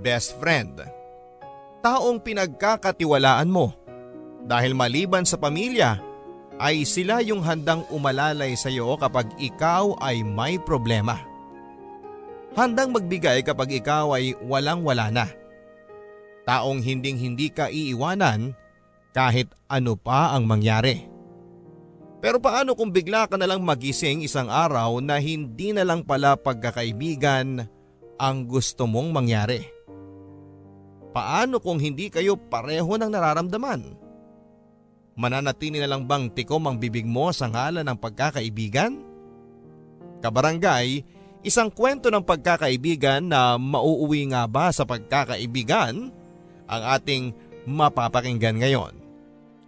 best friend. Taong pinagkakatiwalaan mo. Dahil maliban sa pamilya, ay sila yung handang umalalay sa iyo kapag ikaw ay may problema. Handang magbigay kapag ikaw ay walang wala na. Taong hinding hindi ka iiwanan kahit ano pa ang mangyari. Pero paano kung bigla ka na lang magising isang araw na hindi na lang pala pagkakaibigan ang gusto mong mangyari? Paano kung hindi kayo pareho ng nararamdaman? Mananatili na lang bang tikom ang bibig mo sa ngalan ng pagkakaibigan? Kabarangay, isang kwento ng pagkakaibigan na mauuwi nga ba sa pagkakaibigan ang ating mapapakinggan ngayon.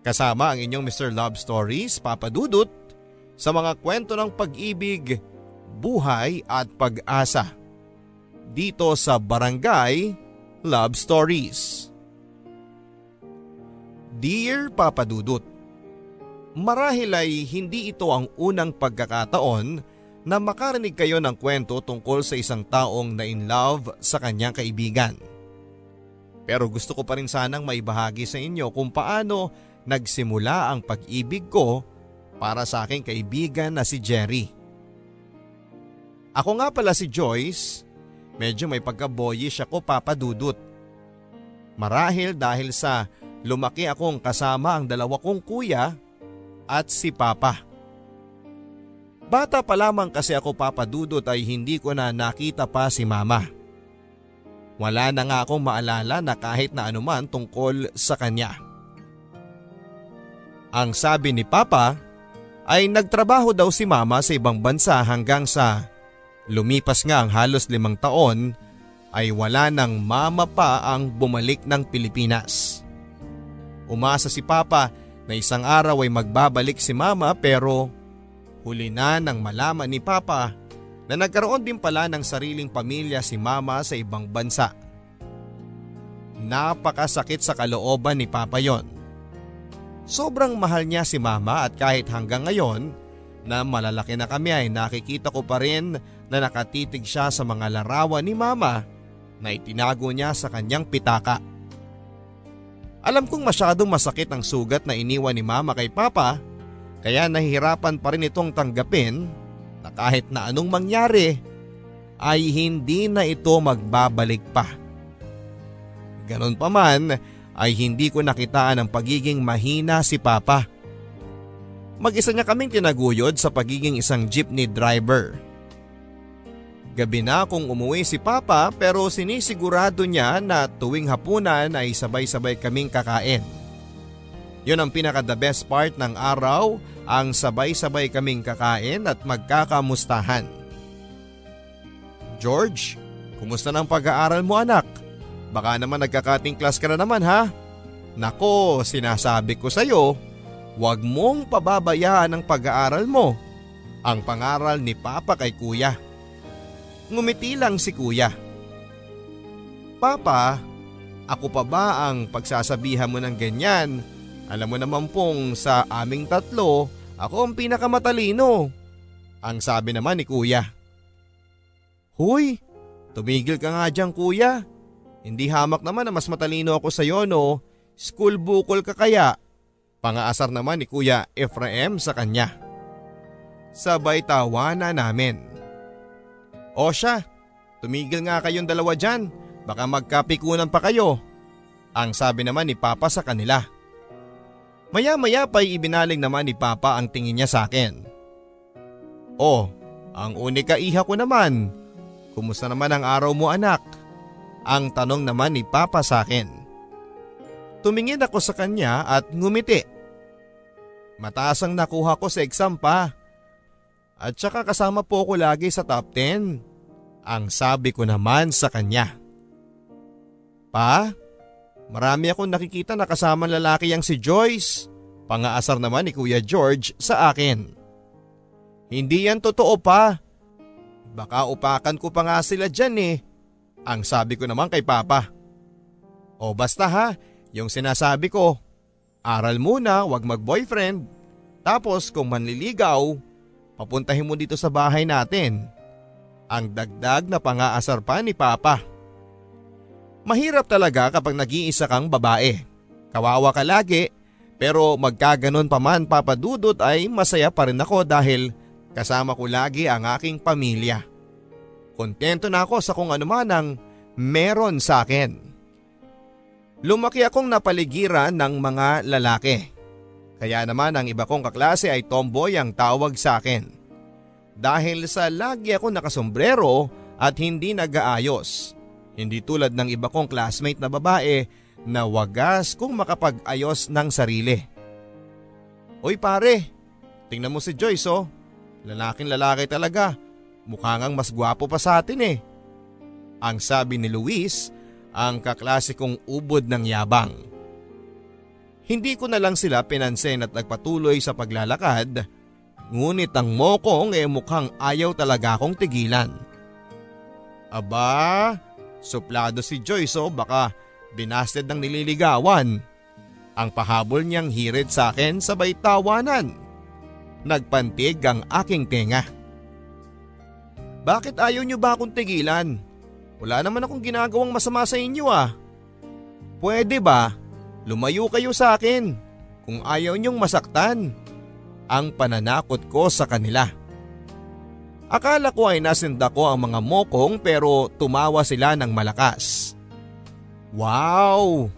Kasama ang inyong Mr. Love Stories, Papa Dudut, sa mga kwento ng pag-ibig, buhay at pag-asa. Dito sa Barangay Love Stories. Dear Papa Dudut, Marahil ay hindi ito ang unang pagkakataon na makarinig kayo ng kwento tungkol sa isang taong na in love sa kanyang kaibigan. Pero gusto ko pa rin sanang maibahagi sa inyo kung paano nagsimula ang pag-ibig ko para sa aking kaibigan na si Jerry. Ako nga pala si Joyce, medyo may pagka-boyish ako papadudot. Marahil dahil sa lumaki akong kasama ang dalawa kong kuya at si Papa. Bata pa lamang kasi ako papadudot ay hindi ko na nakita pa si Mama. Wala na nga akong maalala na kahit na anuman tungkol sa kanya. Ang sabi ni Papa ay nagtrabaho daw si Mama sa ibang bansa hanggang sa lumipas nga ang halos limang taon ay wala nang mama pa ang bumalik ng Pilipinas. Umasa si Papa na isang araw ay magbabalik si Mama pero huli na nang malaman ni Papa na nagkaroon din pala ng sariling pamilya si Mama sa ibang bansa. Napakasakit sa kalooban ni Papa yon. Sobrang mahal niya si mama at kahit hanggang ngayon na malalaki na kami ay nakikita ko pa rin na nakatitig siya sa mga larawan ni mama na itinago niya sa kanyang pitaka. Alam kong masyadong masakit ang sugat na iniwan ni mama kay papa kaya nahihirapan pa rin itong tanggapin na kahit na anong mangyari ay hindi na ito magbabalik pa. Ganon pa man ay hindi ko nakitaan ang pagiging mahina si Papa. Mag-isa niya kaming tinaguyod sa pagiging isang jeepney driver. Gabi na kung umuwi si Papa pero sinisigurado niya na tuwing hapunan ay sabay-sabay kaming kakain. Yun ang pinaka the best part ng araw, ang sabay-sabay kaming kakain at magkakamustahan. George, kumusta ng pag-aaral mo anak? Baka naman nagkakating class ka na naman ha? Nako, sinasabi ko sa'yo, huwag mong pababayaan ang pag-aaral mo. Ang pangaral ni Papa kay Kuya. Ngumiti lang si Kuya. Papa, ako pa ba ang pagsasabihan mo ng ganyan? Alam mo naman pong sa aming tatlo, ako ang pinakamatalino. Ang sabi naman ni Kuya. Huy, tumigil ka nga dyan Kuya. Hindi hamak naman na mas matalino ako sa iyo no. School bukol ka kaya? Pangaasar naman ni Kuya Ephraim sa kanya. Sabay tawa na namin. O siya, tumigil nga kayong dalawa dyan. Baka magkapikunan pa kayo. Ang sabi naman ni Papa sa kanila. Maya-maya pa'y ibinaling naman ni Papa ang tingin niya sa akin. Oh, ang unika iha ko naman. Kumusta naman ang araw mo anak? Ang tanong naman ni Papa sa akin. Tumingin ako sa kanya at ngumiti. Mataas ang nakuha ko sa exam pa. At saka kasama po ako lagi sa top 10. Ang sabi ko naman sa kanya. Pa, marami akong nakikita na kasama lalaki yang si Joyce. Pangaasar naman ni Kuya George sa akin. Hindi yan totoo pa. Baka upakan ko pa nga sila dyan eh. Ang sabi ko naman kay Papa. O basta ha, yung sinasabi ko, aral muna, wag mag-boyfriend. Tapos kung manliligaw, papuntahin mo dito sa bahay natin. Ang dagdag na pangaasar pa ni Papa. Mahirap talaga kapag nag-iisa kang babae. Kawawa ka lagi pero magkaganon pa man papadudot ay masaya pa rin ako dahil kasama ko lagi ang aking pamilya. Kontento na ako sa kung ano man ang meron sa akin. Lumaki akong napaligiran ng mga lalaki. Kaya naman ang iba kong kaklase ay tomboy ang tawag sa akin. Dahil sa lagi ako nakasombrero at hindi nag-aayos. Hindi tulad ng iba kong classmate na babae na wagas kung makapag-ayos ng sarili. Uy pare, tingnan mo si Joyce oh. Lalaking lalaki talaga. Mukha ngang mas gwapo pa sa atin eh. Ang sabi ni Luis, ang kaklasikong ubod ng yabang. Hindi ko na lang sila pinansin at nagpatuloy sa paglalakad, ngunit ang mokong eh mukhang ayaw talaga akong tigilan. Aba, Suplado si Joyce o baka binasted ng nililigawan. Ang pahabol niyang hirit sa akin sabay tawanan. Nagpantig ang aking tenga. Bakit ayaw niyo ba akong tigilan? Wala naman akong ginagawang masama sa inyo ah. Pwede ba? Lumayo kayo sa akin kung ayaw niyong masaktan. Ang pananakot ko sa kanila. Akala ko ay nasinda ko ang mga mokong pero tumawa sila ng malakas. Wow!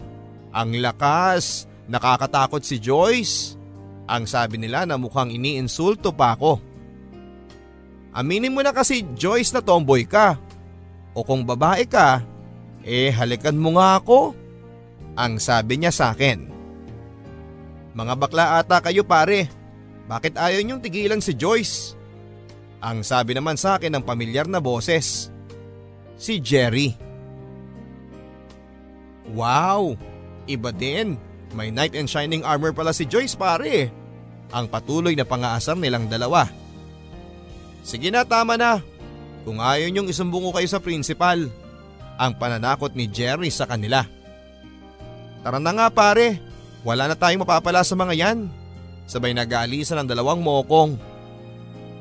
Ang lakas! Nakakatakot si Joyce. Ang sabi nila na mukhang iniinsulto pa ako. Aminin mo na kasi Joyce na tomboy ka. O kung babae ka, eh halikan mo nga ako. Ang sabi niya sa akin. Mga bakla ata kayo pare. Bakit ayaw niyong tigilan si Joyce? Ang sabi naman sa akin ng pamilyar na boses. Si Jerry. Wow! Iba din. May knight and shining armor pala si Joyce pare. Ang patuloy na pangaasar nilang dalawa. Sige na tama na. Kung ayaw niyong isumbong ko kayo sa principal. Ang pananakot ni Jerry sa kanila. Tara na nga pare. Wala na tayong mapapala sa mga yan. Sabay nag-aalisan ng dalawang mokong.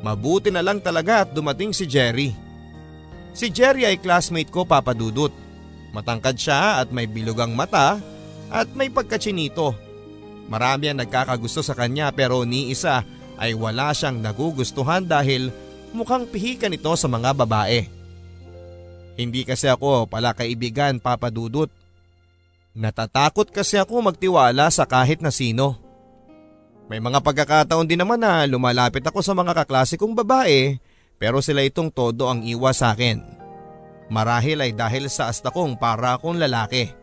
Mabuti na lang talaga at dumating si Jerry. Si Jerry ay classmate ko papadudot. Matangkad siya at may bilugang mata at may pagkachinito. Marami ang nagkakagusto sa kanya pero ni isa ay wala siyang nagugustuhan dahil mukhang pihikan ito sa mga babae. Hindi kasi ako pala kaibigan papadudot. Natatakot kasi ako magtiwala sa kahit na sino. May mga pagkakataon din naman na lumalapit ako sa mga kaklasikong babae pero sila itong todo ang iwas sa akin. Marahil ay dahil sa asta kong para akong lalaki.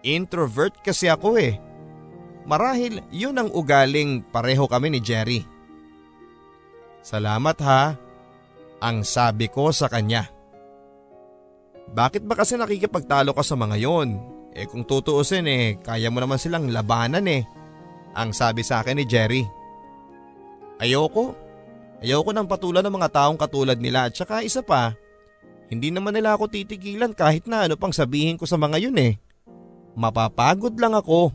Introvert kasi ako eh. Marahil yun ang ugaling pareho kami ni Jerry. Salamat ha, ang sabi ko sa kanya. Bakit ba kasi nakikipagtalo ka sa mga yon? Eh kung tutuusin eh, kaya mo naman silang labanan eh. Ang sabi sa akin ni Jerry. Ayoko. Ayoko ng patulan ng mga taong katulad nila at saka isa pa, hindi naman nila ako titigilan kahit na ano pang sabihin ko sa mga yun eh. Mapapagod lang ako.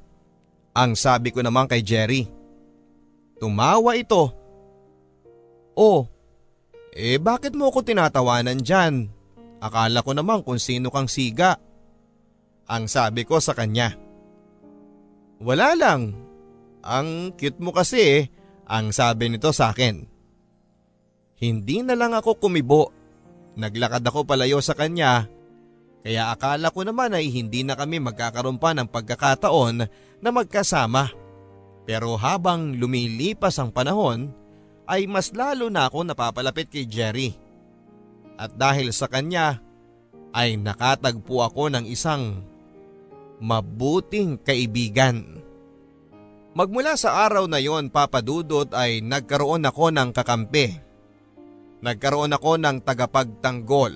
Ang sabi ko naman kay Jerry. Tumawa ito. Oh, eh bakit mo ako tinatawanan dyan? Akala ko naman kung sino kang siga. Ang sabi ko sa kanya. Wala lang, ang cute mo kasi ang sabi nito sa akin. Hindi na lang ako kumibo. Naglakad ako palayo sa kanya kaya akala ko naman ay hindi na kami magkakaroon pa ng pagkakataon na magkasama. Pero habang lumilipas ang panahon ay mas lalo na ako napapalapit kay Jerry. At dahil sa kanya ay nakatagpo ako ng isang mabuting kaibigan. Magmula sa araw na yon papadudot ay nagkaroon ako ng kakampi. Nagkaroon ako ng tagapagtanggol.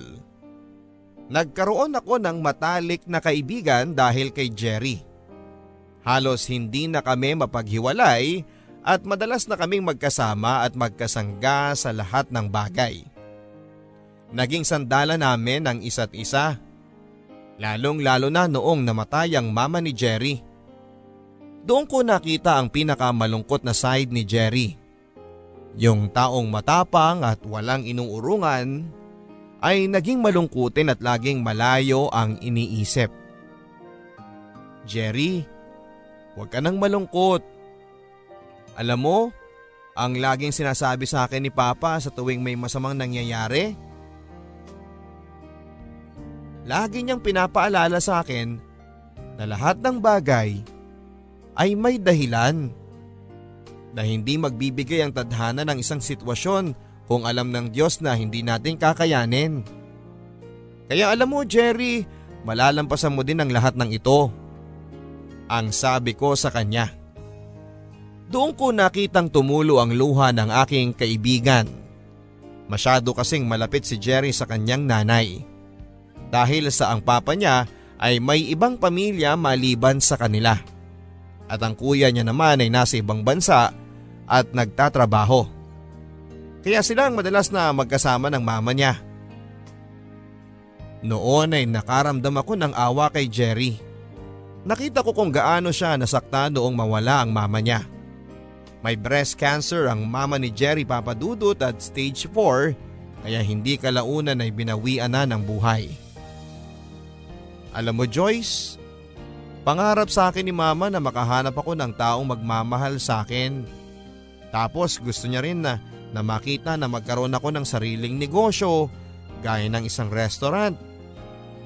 Nagkaroon ako ng matalik na kaibigan dahil kay Jerry. Halos hindi na kami mapaghiwalay at madalas na kaming magkasama at magkasangga sa lahat ng bagay. Naging sandala namin ang isa't isa. Lalong lalo na noong namatay ang mama ni Jerry. Doon ko nakita ang pinakamalungkot na side ni Jerry. Yung taong matapang at walang inuurungan ay naging malungkutin at laging malayo ang iniisip. Jerry, huwag ka nang malungkot. Alam mo, ang laging sinasabi sa akin ni Papa sa tuwing may masamang nangyayari, lagi niyang pinapaalala sa akin na lahat ng bagay ay may dahilan. Na hindi magbibigay ang tadhana ng isang sitwasyon kung alam ng Diyos na hindi natin kakayanin. Kaya alam mo Jerry, malalampasan mo din ang lahat ng ito. Ang sabi ko sa kanya. Doon ko nakitang tumulo ang luha ng aking kaibigan. Masyado kasing malapit si Jerry sa kanyang nanay. Dahil sa ang papa niya ay may ibang pamilya maliban sa kanila. At ang kuya niya naman ay nasa ibang bansa at nagtatrabaho. Kaya silang madalas na magkasama ng mama niya. Noon ay nakaramdam ako ng awa kay Jerry. Nakita ko kung gaano siya nasakta noong mawala ang mama niya. May breast cancer ang mama ni Jerry Papadudut at stage 4 kaya hindi kalaunan ay binawian na ng buhay. Alam mo Joyce, pangarap sa akin ni mama na makahanap ako ng taong magmamahal sa akin. Tapos gusto niya rin na na makita na magkaroon ako ng sariling negosyo gaya ng isang restaurant.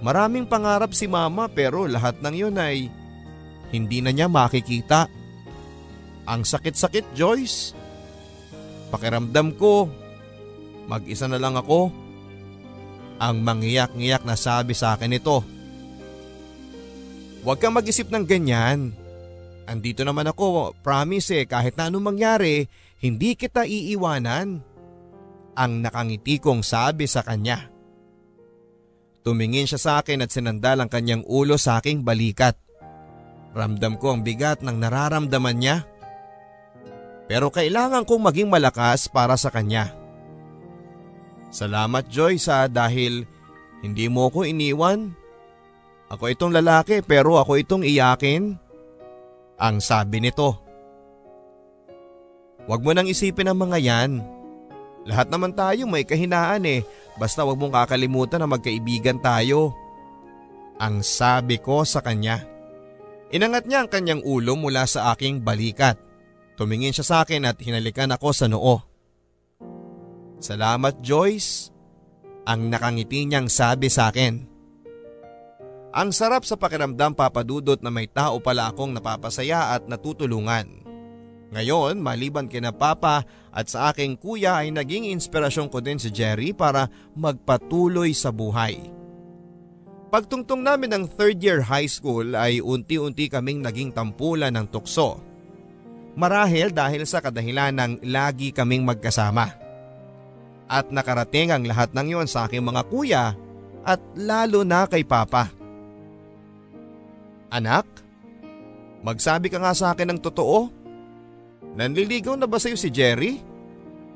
Maraming pangarap si mama pero lahat ng yun ay hindi na niya makikita. Ang sakit-sakit Joyce. Pakiramdam ko, mag-isa na lang ako. Ang mangiyak-ngiyak na sabi sa akin ito. Huwag kang mag-isip ng ganyan. Andito naman ako, promise eh, kahit na anong mangyari, hindi kita iiwanan. Ang nakangiti kong sabi sa kanya. Tumingin siya sa akin at sinandal ang kanyang ulo sa aking balikat. Ramdam ko ang bigat ng nararamdaman niya. Pero kailangan kong maging malakas para sa kanya. Salamat Joyce ha dahil hindi mo ko iniwan. Ako itong lalaki pero ako itong iyakin. Ang sabi nito. Huwag mo nang isipin ang mga yan. Lahat naman tayo may kahinaan eh, basta huwag mong kakalimutan na magkaibigan tayo. Ang sabi ko sa kanya. Inangat niya ang kanyang ulo mula sa aking balikat. Tumingin siya sa akin at hinalikan ako sa noo. Salamat Joyce, ang nakangiti niyang sabi sa akin. Ang sarap sa pakiramdam papadudot na may tao pala akong napapasaya at natutulungan. Ngayon, maliban kina Papa at sa aking kuya ay naging inspirasyon ko din si Jerry para magpatuloy sa buhay. Pagtungtong namin ng third year high school ay unti-unti kaming naging tampulan ng tukso. Marahil dahil sa kadahilan ng lagi kaming magkasama. At nakarating ang lahat ng yon sa aking mga kuya at lalo na kay Papa. Anak, magsabi ka nga sa akin ng totoo. Nanliligaw na ba sa'yo si Jerry?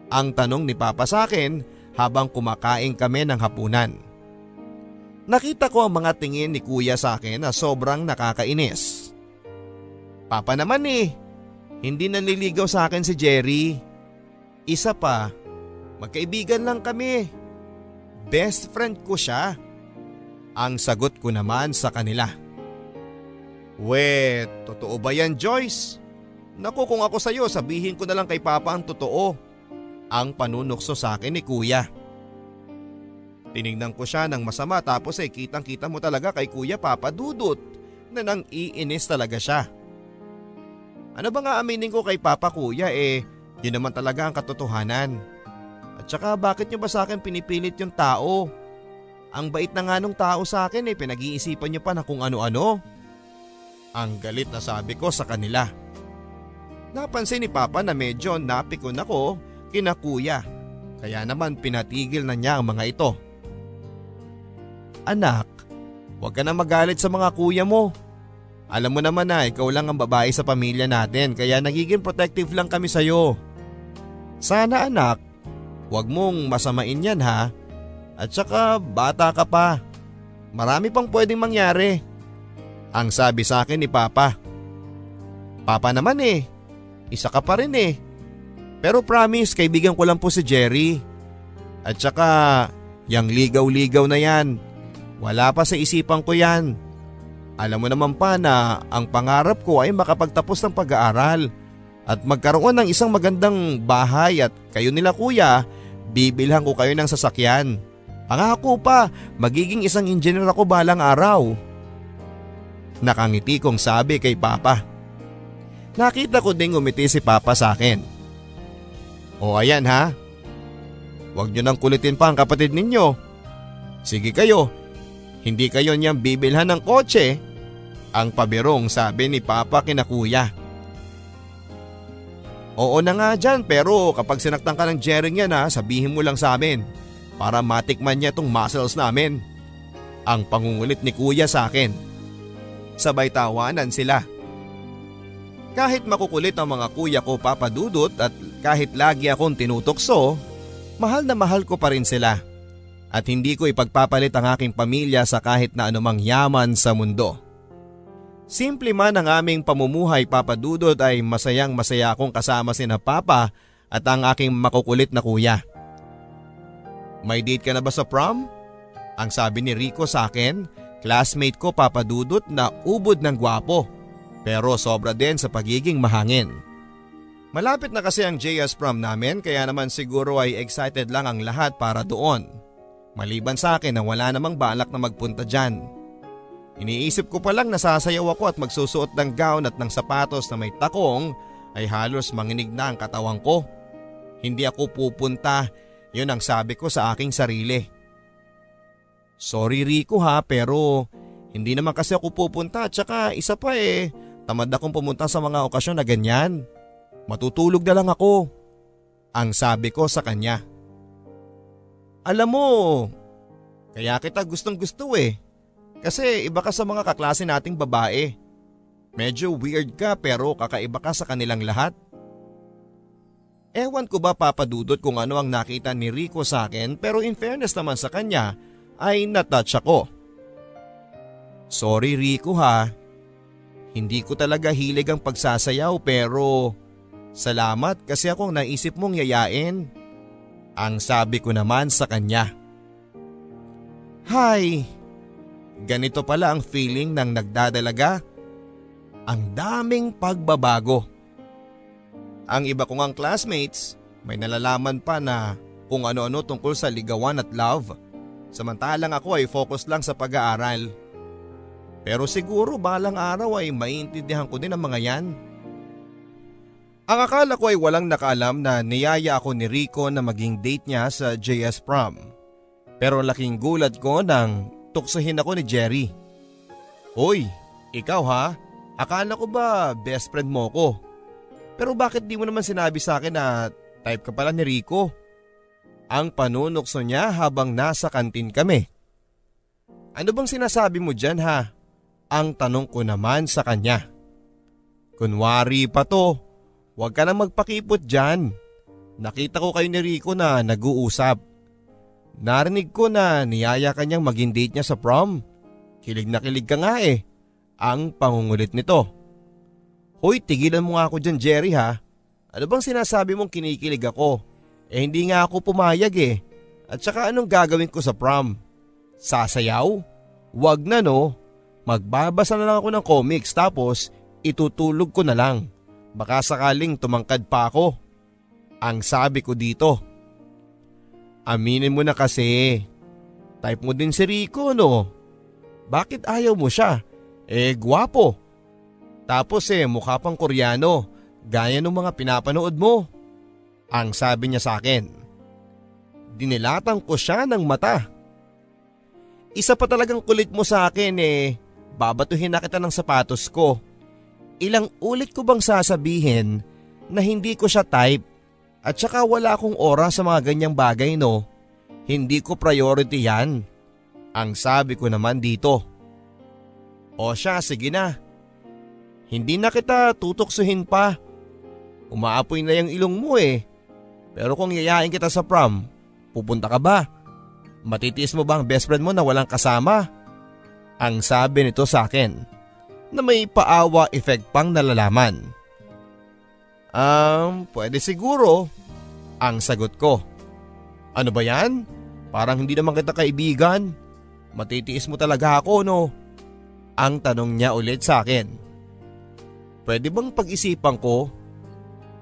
Ang tanong ni Papa sa akin habang kumakain kami ng hapunan. Nakita ko ang mga tingin ni kuya sa akin na sobrang nakakainis. Papa naman eh, hindi nanliligaw sa akin si Jerry. Isa pa, magkaibigan lang kami. Best friend ko siya. Ang sagot ko naman sa kanila. Wait, totoo ba yan Joyce? Naku kung ako sa'yo sabihin ko na lang kay Papa ang totoo. Ang panunukso sa akin ni Kuya. Tinignan ko siya ng masama tapos ay kitang kita mo talaga kay Kuya Papa Dudut na nang iinis talaga siya. Ano ba nga aminin ko kay Papa Kuya eh yun naman talaga ang katotohanan. At saka bakit nyo ba sa akin pinipilit yung tao? Ang bait na nga nung tao sa akin eh pinag-iisipan nyo pa na kung ano-ano. Ang galit na sabi ko sa kanila. Napansin ni Papa na medyo napikon ako kina kuya. Kaya naman pinatigil na niya ang mga ito. Anak, huwag ka na magalit sa mga kuya mo. Alam mo naman na ikaw lang ang babae sa pamilya natin kaya nagiging protective lang kami sa'yo. Sana anak, huwag mong masamain yan ha. At saka bata ka pa. Marami pang pwedeng mangyari. Ang sabi sa akin ni Papa. Papa naman eh, isa ka pa rin eh. Pero promise, kaibigan ko lang po si Jerry. At saka, Yang ligaw-ligaw na yan. Wala pa sa isipan ko yan. Alam mo naman pa na ang pangarap ko ay makapagtapos ng pag-aaral at magkaroon ng isang magandang bahay at kayo nila kuya, bibilhan ko kayo ng sasakyan. Pangako pa, magiging isang engineer ako balang araw. Nakangiti kong sabi kay Papa. Nakita ko ding umiti si Papa sa akin. O ayan ha, huwag nyo nang kulitin pa ang kapatid ninyo. Sige kayo, hindi kayo niyang bibilhan ng kotse. Ang pabirong sabi ni Papa kina kuya. Oo na nga dyan pero kapag sinaktan ka ng Jering yan ha, sabihin mo lang sa amin para matikman niya tong muscles namin. Ang pangungulit ni kuya sa akin. Sabay tawanan sila. Kahit makukulit ang mga kuya ko papadudot at kahit lagi akong tinutokso, mahal na mahal ko pa rin sila. At hindi ko ipagpapalit ang aking pamilya sa kahit na anumang yaman sa mundo. Simple man ang aming pamumuhay papadudot ay masayang masaya akong kasama sina Papa at ang aking makukulit na kuya. May date ka na ba sa prom? Ang sabi ni Rico sa akin, classmate ko papadudot na ubod ng gwapo. Pero sobra din sa pagiging mahangin. Malapit na kasi ang JS prom namin kaya naman siguro ay excited lang ang lahat para doon. Maliban sa akin na wala namang balak na magpunta dyan. Iniisip ko pa lang nasasayaw ako at magsusuot ng gown at ng sapatos na may takong ay halos manginig na ang katawan ko. Hindi ako pupunta yun ang sabi ko sa aking sarili. Sorry Rico ha pero hindi naman kasi ako pupunta at saka isa pa eh tamad akong pumunta sa mga okasyon na ganyan. Matutulog na lang ako. Ang sabi ko sa kanya. Alam mo, kaya kita gustong gusto eh. Kasi iba ka sa mga kaklase nating babae. Medyo weird ka pero kakaiba ka sa kanilang lahat. Ewan ko ba papadudot kung ano ang nakita ni Rico sa akin pero in fairness naman sa kanya ay natouch ako. Sorry Rico ha, hindi ko talaga hilig ang pagsasayaw pero salamat kasi akong naisip mong yayain. Ang sabi ko naman sa kanya. Hi, ganito pala ang feeling ng nagdadalaga. Ang daming pagbabago. Ang iba kong ang classmates may nalalaman pa na kung ano-ano tungkol sa ligawan at love. Samantalang ako ay focus lang sa pag-aaral. Pero siguro balang araw ay maintindihan ko din ang mga yan. Ang akala ko ay walang nakaalam na niyaya ako ni Rico na maging date niya sa JS prom. Pero laking gulat ko nang tuksohin ako ni Jerry. Hoy, ikaw ha? Akala ko ba best friend mo ko? Pero bakit di mo naman sinabi sa akin na type ka pala ni Rico? Ang panunokso niya habang nasa kantin kami. Ano bang sinasabi mo dyan ha? Ang tanong ko naman sa kanya. Kunwari pa to, huwag ka na magpakipot dyan. Nakita ko kayo ni Rico na nag-uusap. Narinig ko na niyaya kanyang maging date niya sa prom. Kilig na kilig ka nga eh. Ang pangungulit nito. Hoy, tigilan mo nga ako dyan Jerry ha. Ano bang sinasabi mong kinikilig ako? Eh hindi nga ako pumayag eh. At saka anong gagawin ko sa prom? Sasayaw? Wag na no. Magbabasa na lang ako ng comics tapos itutulog ko na lang. Baka sakaling tumangkad pa ako. Ang sabi ko dito. Aminin mo na kasi. Type mo din si Rico no? Bakit ayaw mo siya? Eh gwapo. Tapos eh mukha pang koreano, gaya ng mga pinapanood mo. Ang sabi niya sa akin. Dinilatan ko siya ng mata. Isa pa talagang kulit mo sa akin eh, babatuhin na kita ng sapatos ko. Ilang ulit ko bang sasabihin na hindi ko siya type at saka wala akong oras sa mga ganyang bagay no. Hindi ko priority yan. Ang sabi ko naman dito. O siya, sige na. Hindi na kita tutoksuhin pa. Umaapoy na yung ilong mo eh. Pero kung yayain kita sa prom, pupunta ka ba? Matitiis mo ba ang best friend mo na walang kasama? Ang sabi nito sa akin na may paawa effect pang nalalaman. Um, pwede siguro. Ang sagot ko. Ano ba yan? Parang hindi naman kita kaibigan. Matitiis mo talaga ako no? Ang tanong niya ulit sa akin. Pwede bang pag-isipan ko?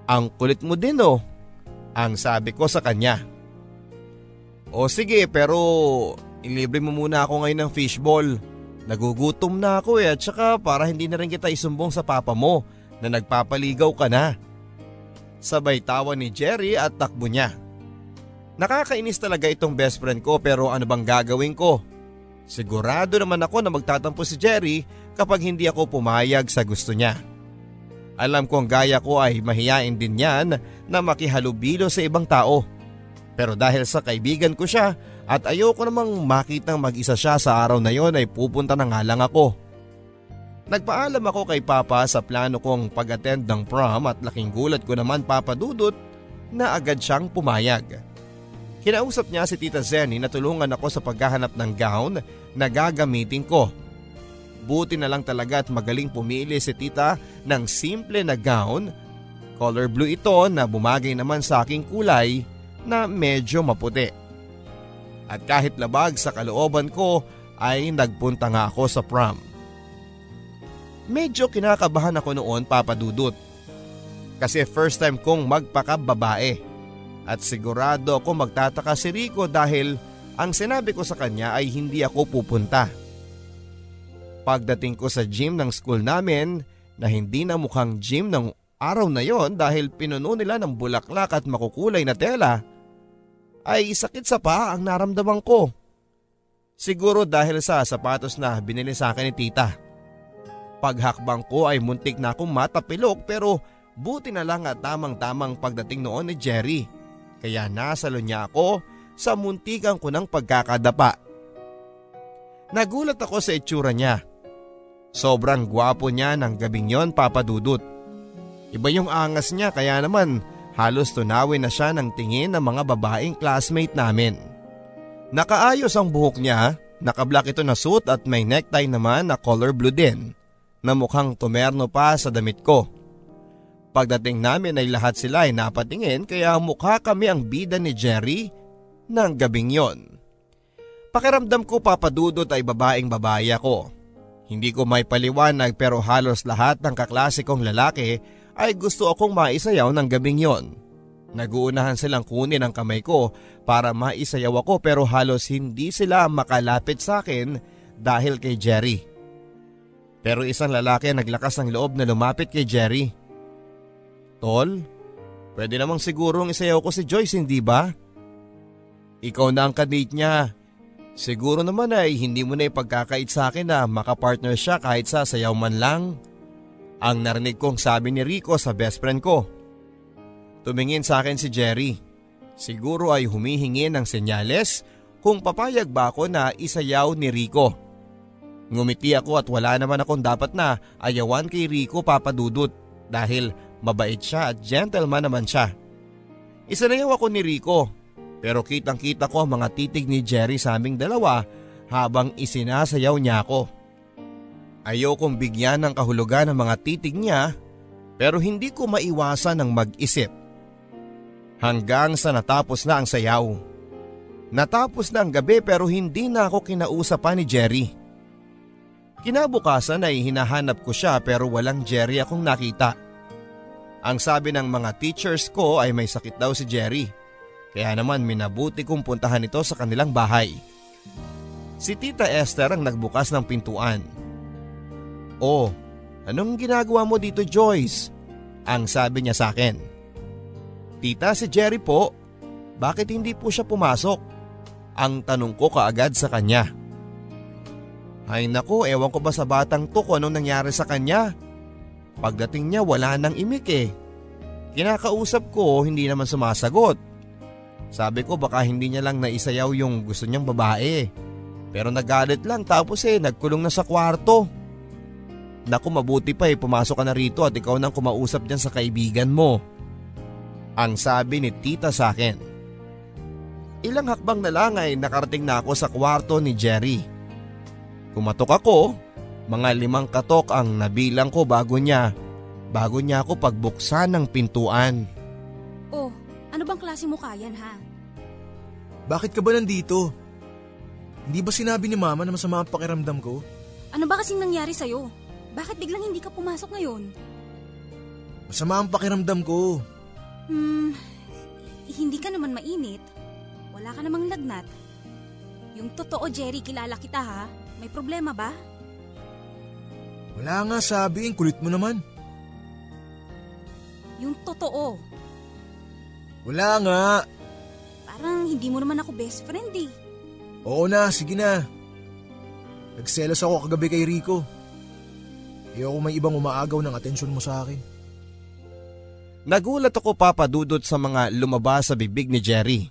Ang kulit mo din oh. Ang sabi ko sa kanya. O sige pero ilibre mo muna ako ngayon ng fishball. Nagugutom na ako eh at saka para hindi na rin kita isumbong sa papa mo na nagpapaligaw ka na. Sabay tawa ni Jerry at takbo niya. Nakakainis talaga itong best friend ko pero ano bang gagawin ko? Sigurado naman ako na magtatampo si Jerry kapag hindi ako pumayag sa gusto niya. Alam kong gaya ko ay mahiyain din yan na makihalubilo sa ibang tao. Pero dahil sa kaibigan ko siya at ayoko namang makitang mag-isa siya sa araw na yon ay pupunta na nga lang ako. Nagpaalam ako kay Papa sa plano kong pag-attend ng prom at laking gulat ko naman papadudot na agad siyang pumayag. Kinausap niya si Tita Zenny na tulungan ako sa paghahanap ng gown na gagamitin ko. Buti na lang talaga at magaling pumili si tita ng simple na gown. Color blue ito na bumagay naman sa aking kulay na medyo maputi. At kahit labag sa kalooban ko ay nagpunta nga ako sa prom. Medyo kinakabahan ako noon papadudot. Kasi first time kong magpakababae. At sigurado ako magtataka si Rico dahil ang sinabi ko sa kanya ay hindi ako pupunta. Pagdating ko sa gym ng school namin na hindi na mukhang gym ng araw na yon dahil pinuno nila ng bulaklak at makukulay na tela, ay sakit sa paa ang naramdaman ko. Siguro dahil sa sapatos na binili sa akin ni tita. Paghakbang ko ay muntik na akong matapilok pero buti na lang at tamang-tamang pagdating noon ni Jerry. Kaya nasalo niya ako sa muntikan ko ng pagkakadapa. Nagulat ako sa itsura niya. Sobrang gwapo niya ng gabing yon papadudot. Iba yung angas niya kaya naman halos tunawin na siya ng tingin ng mga babaeng classmate namin. Nakaayos ang buhok niya, nakablock ito na suit at may necktie naman na color blue din na mukhang tumerno pa sa damit ko. Pagdating namin ay lahat sila ay napatingin kaya mukha kami ang bida ni Jerry ng gabing yon. Pakiramdam ko papadudot ay babaeng babae ako. Hindi ko may paliwanag pero halos lahat ng kaklase kong lalaki ay gusto akong maisayaw ng gabing yon. Naguunahan silang kunin ang kamay ko para maisayaw ako pero halos hindi sila makalapit sa akin dahil kay Jerry. Pero isang lalaki naglakas ng loob na lumapit kay Jerry. Tol, pwede namang sigurong isayaw ko si Joyce hindi ba? Ikaw na ang kadate niya Siguro naman ay hindi mo na ipagkakait sa akin na makapartner siya kahit sa sayaw man lang. Ang narinig kong sabi ni Rico sa best friend ko. Tumingin sa akin si Jerry. Siguro ay humihingi ng senyales kung papayag ba ako na isayaw ni Rico. Ngumiti ako at wala naman akong dapat na ayawan kay Rico papadudot dahil mabait siya at gentleman naman siya. Isanayaw ako ni Rico pero kitang kita ko ang mga titig ni Jerry sa aming dalawa habang isinasayaw niya ako. Ayokong bigyan ng kahulugan ng mga titig niya pero hindi ko maiwasan ng mag-isip. Hanggang sa natapos na ang sayaw. Natapos na ang gabi pero hindi na ako kinausapan ni Jerry. Kinabukasan ay hinahanap ko siya pero walang Jerry akong nakita. Ang sabi ng mga teachers ko ay may sakit daw si Jerry. Kaya naman minabuti kong puntahan ito sa kanilang bahay. Si Tita Esther ang nagbukas ng pintuan. Oh, anong ginagawa mo dito Joyce? Ang sabi niya sa akin. Tita si Jerry po, bakit hindi po siya pumasok? Ang tanong ko kaagad sa kanya. Ay nako, ewan ko ba sa batang to kung anong nangyari sa kanya? Pagdating niya wala nang imik eh. Kinakausap ko hindi naman sumasagot. Sabi ko baka hindi niya lang naisayaw yung gusto niyang babae. Pero nagalit lang tapos eh nagkulong na sa kwarto. Naku mabuti pa eh pumasok ka na rito at ikaw nang kumausap dyan sa kaibigan mo. Ang sabi ni tita sa akin. Ilang hakbang na lang ay nakarating na ako sa kwarto ni Jerry. Kumatok ako, mga limang katok ang nabilang ko bago niya, bago niya ako pagbuksan ng pintuan. Ano bang klase mukha yan ha? Bakit ka ba nandito? Hindi ba sinabi ni mama na masama ang pakiramdam ko? Ano ba kasing nangyari sa'yo? Bakit biglang hindi ka pumasok ngayon? Masama ang pakiramdam ko. Hmm, hindi ka naman mainit. Wala ka namang lagnat. Yung totoo, Jerry, kilala kita ha. May problema ba? Wala nga sabi, kulit mo naman. Yung totoo. Wala nga. Parang hindi mo naman ako best friend eh. Oo na, sige na. Nagselos ako kagabi kay Rico. Ayoko may ibang umaagaw ng atensyon mo sa akin. Nagulat ako papadudot sa mga lumabas sa bibig ni Jerry.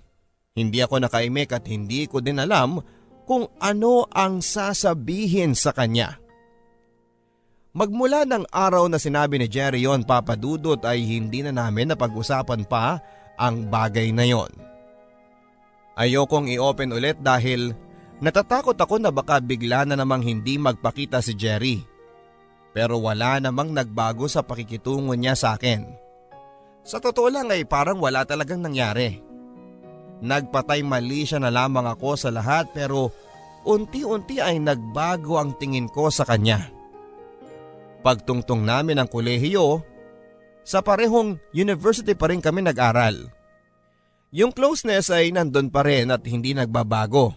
Hindi ako nakaimik at hindi ko din alam kung ano ang sasabihin sa kanya. Magmula ng araw na sinabi ni Jerry yon papadudot ay hindi na namin napag-usapan pa ang bagay na yon. Ayokong i-open ulit dahil natatakot ako na baka bigla na namang hindi magpakita si Jerry. Pero wala namang nagbago sa pakikitungo niya sa akin. Sa totoo lang ay parang wala talagang nangyari. Nagpatay mali siya na lamang ako sa lahat pero unti-unti ay nagbago ang tingin ko sa kanya. Pagtungtong namin ang kolehiyo, sa parehong university pa rin kami nag-aral. Yung closeness ay nandun pa rin at hindi nagbabago.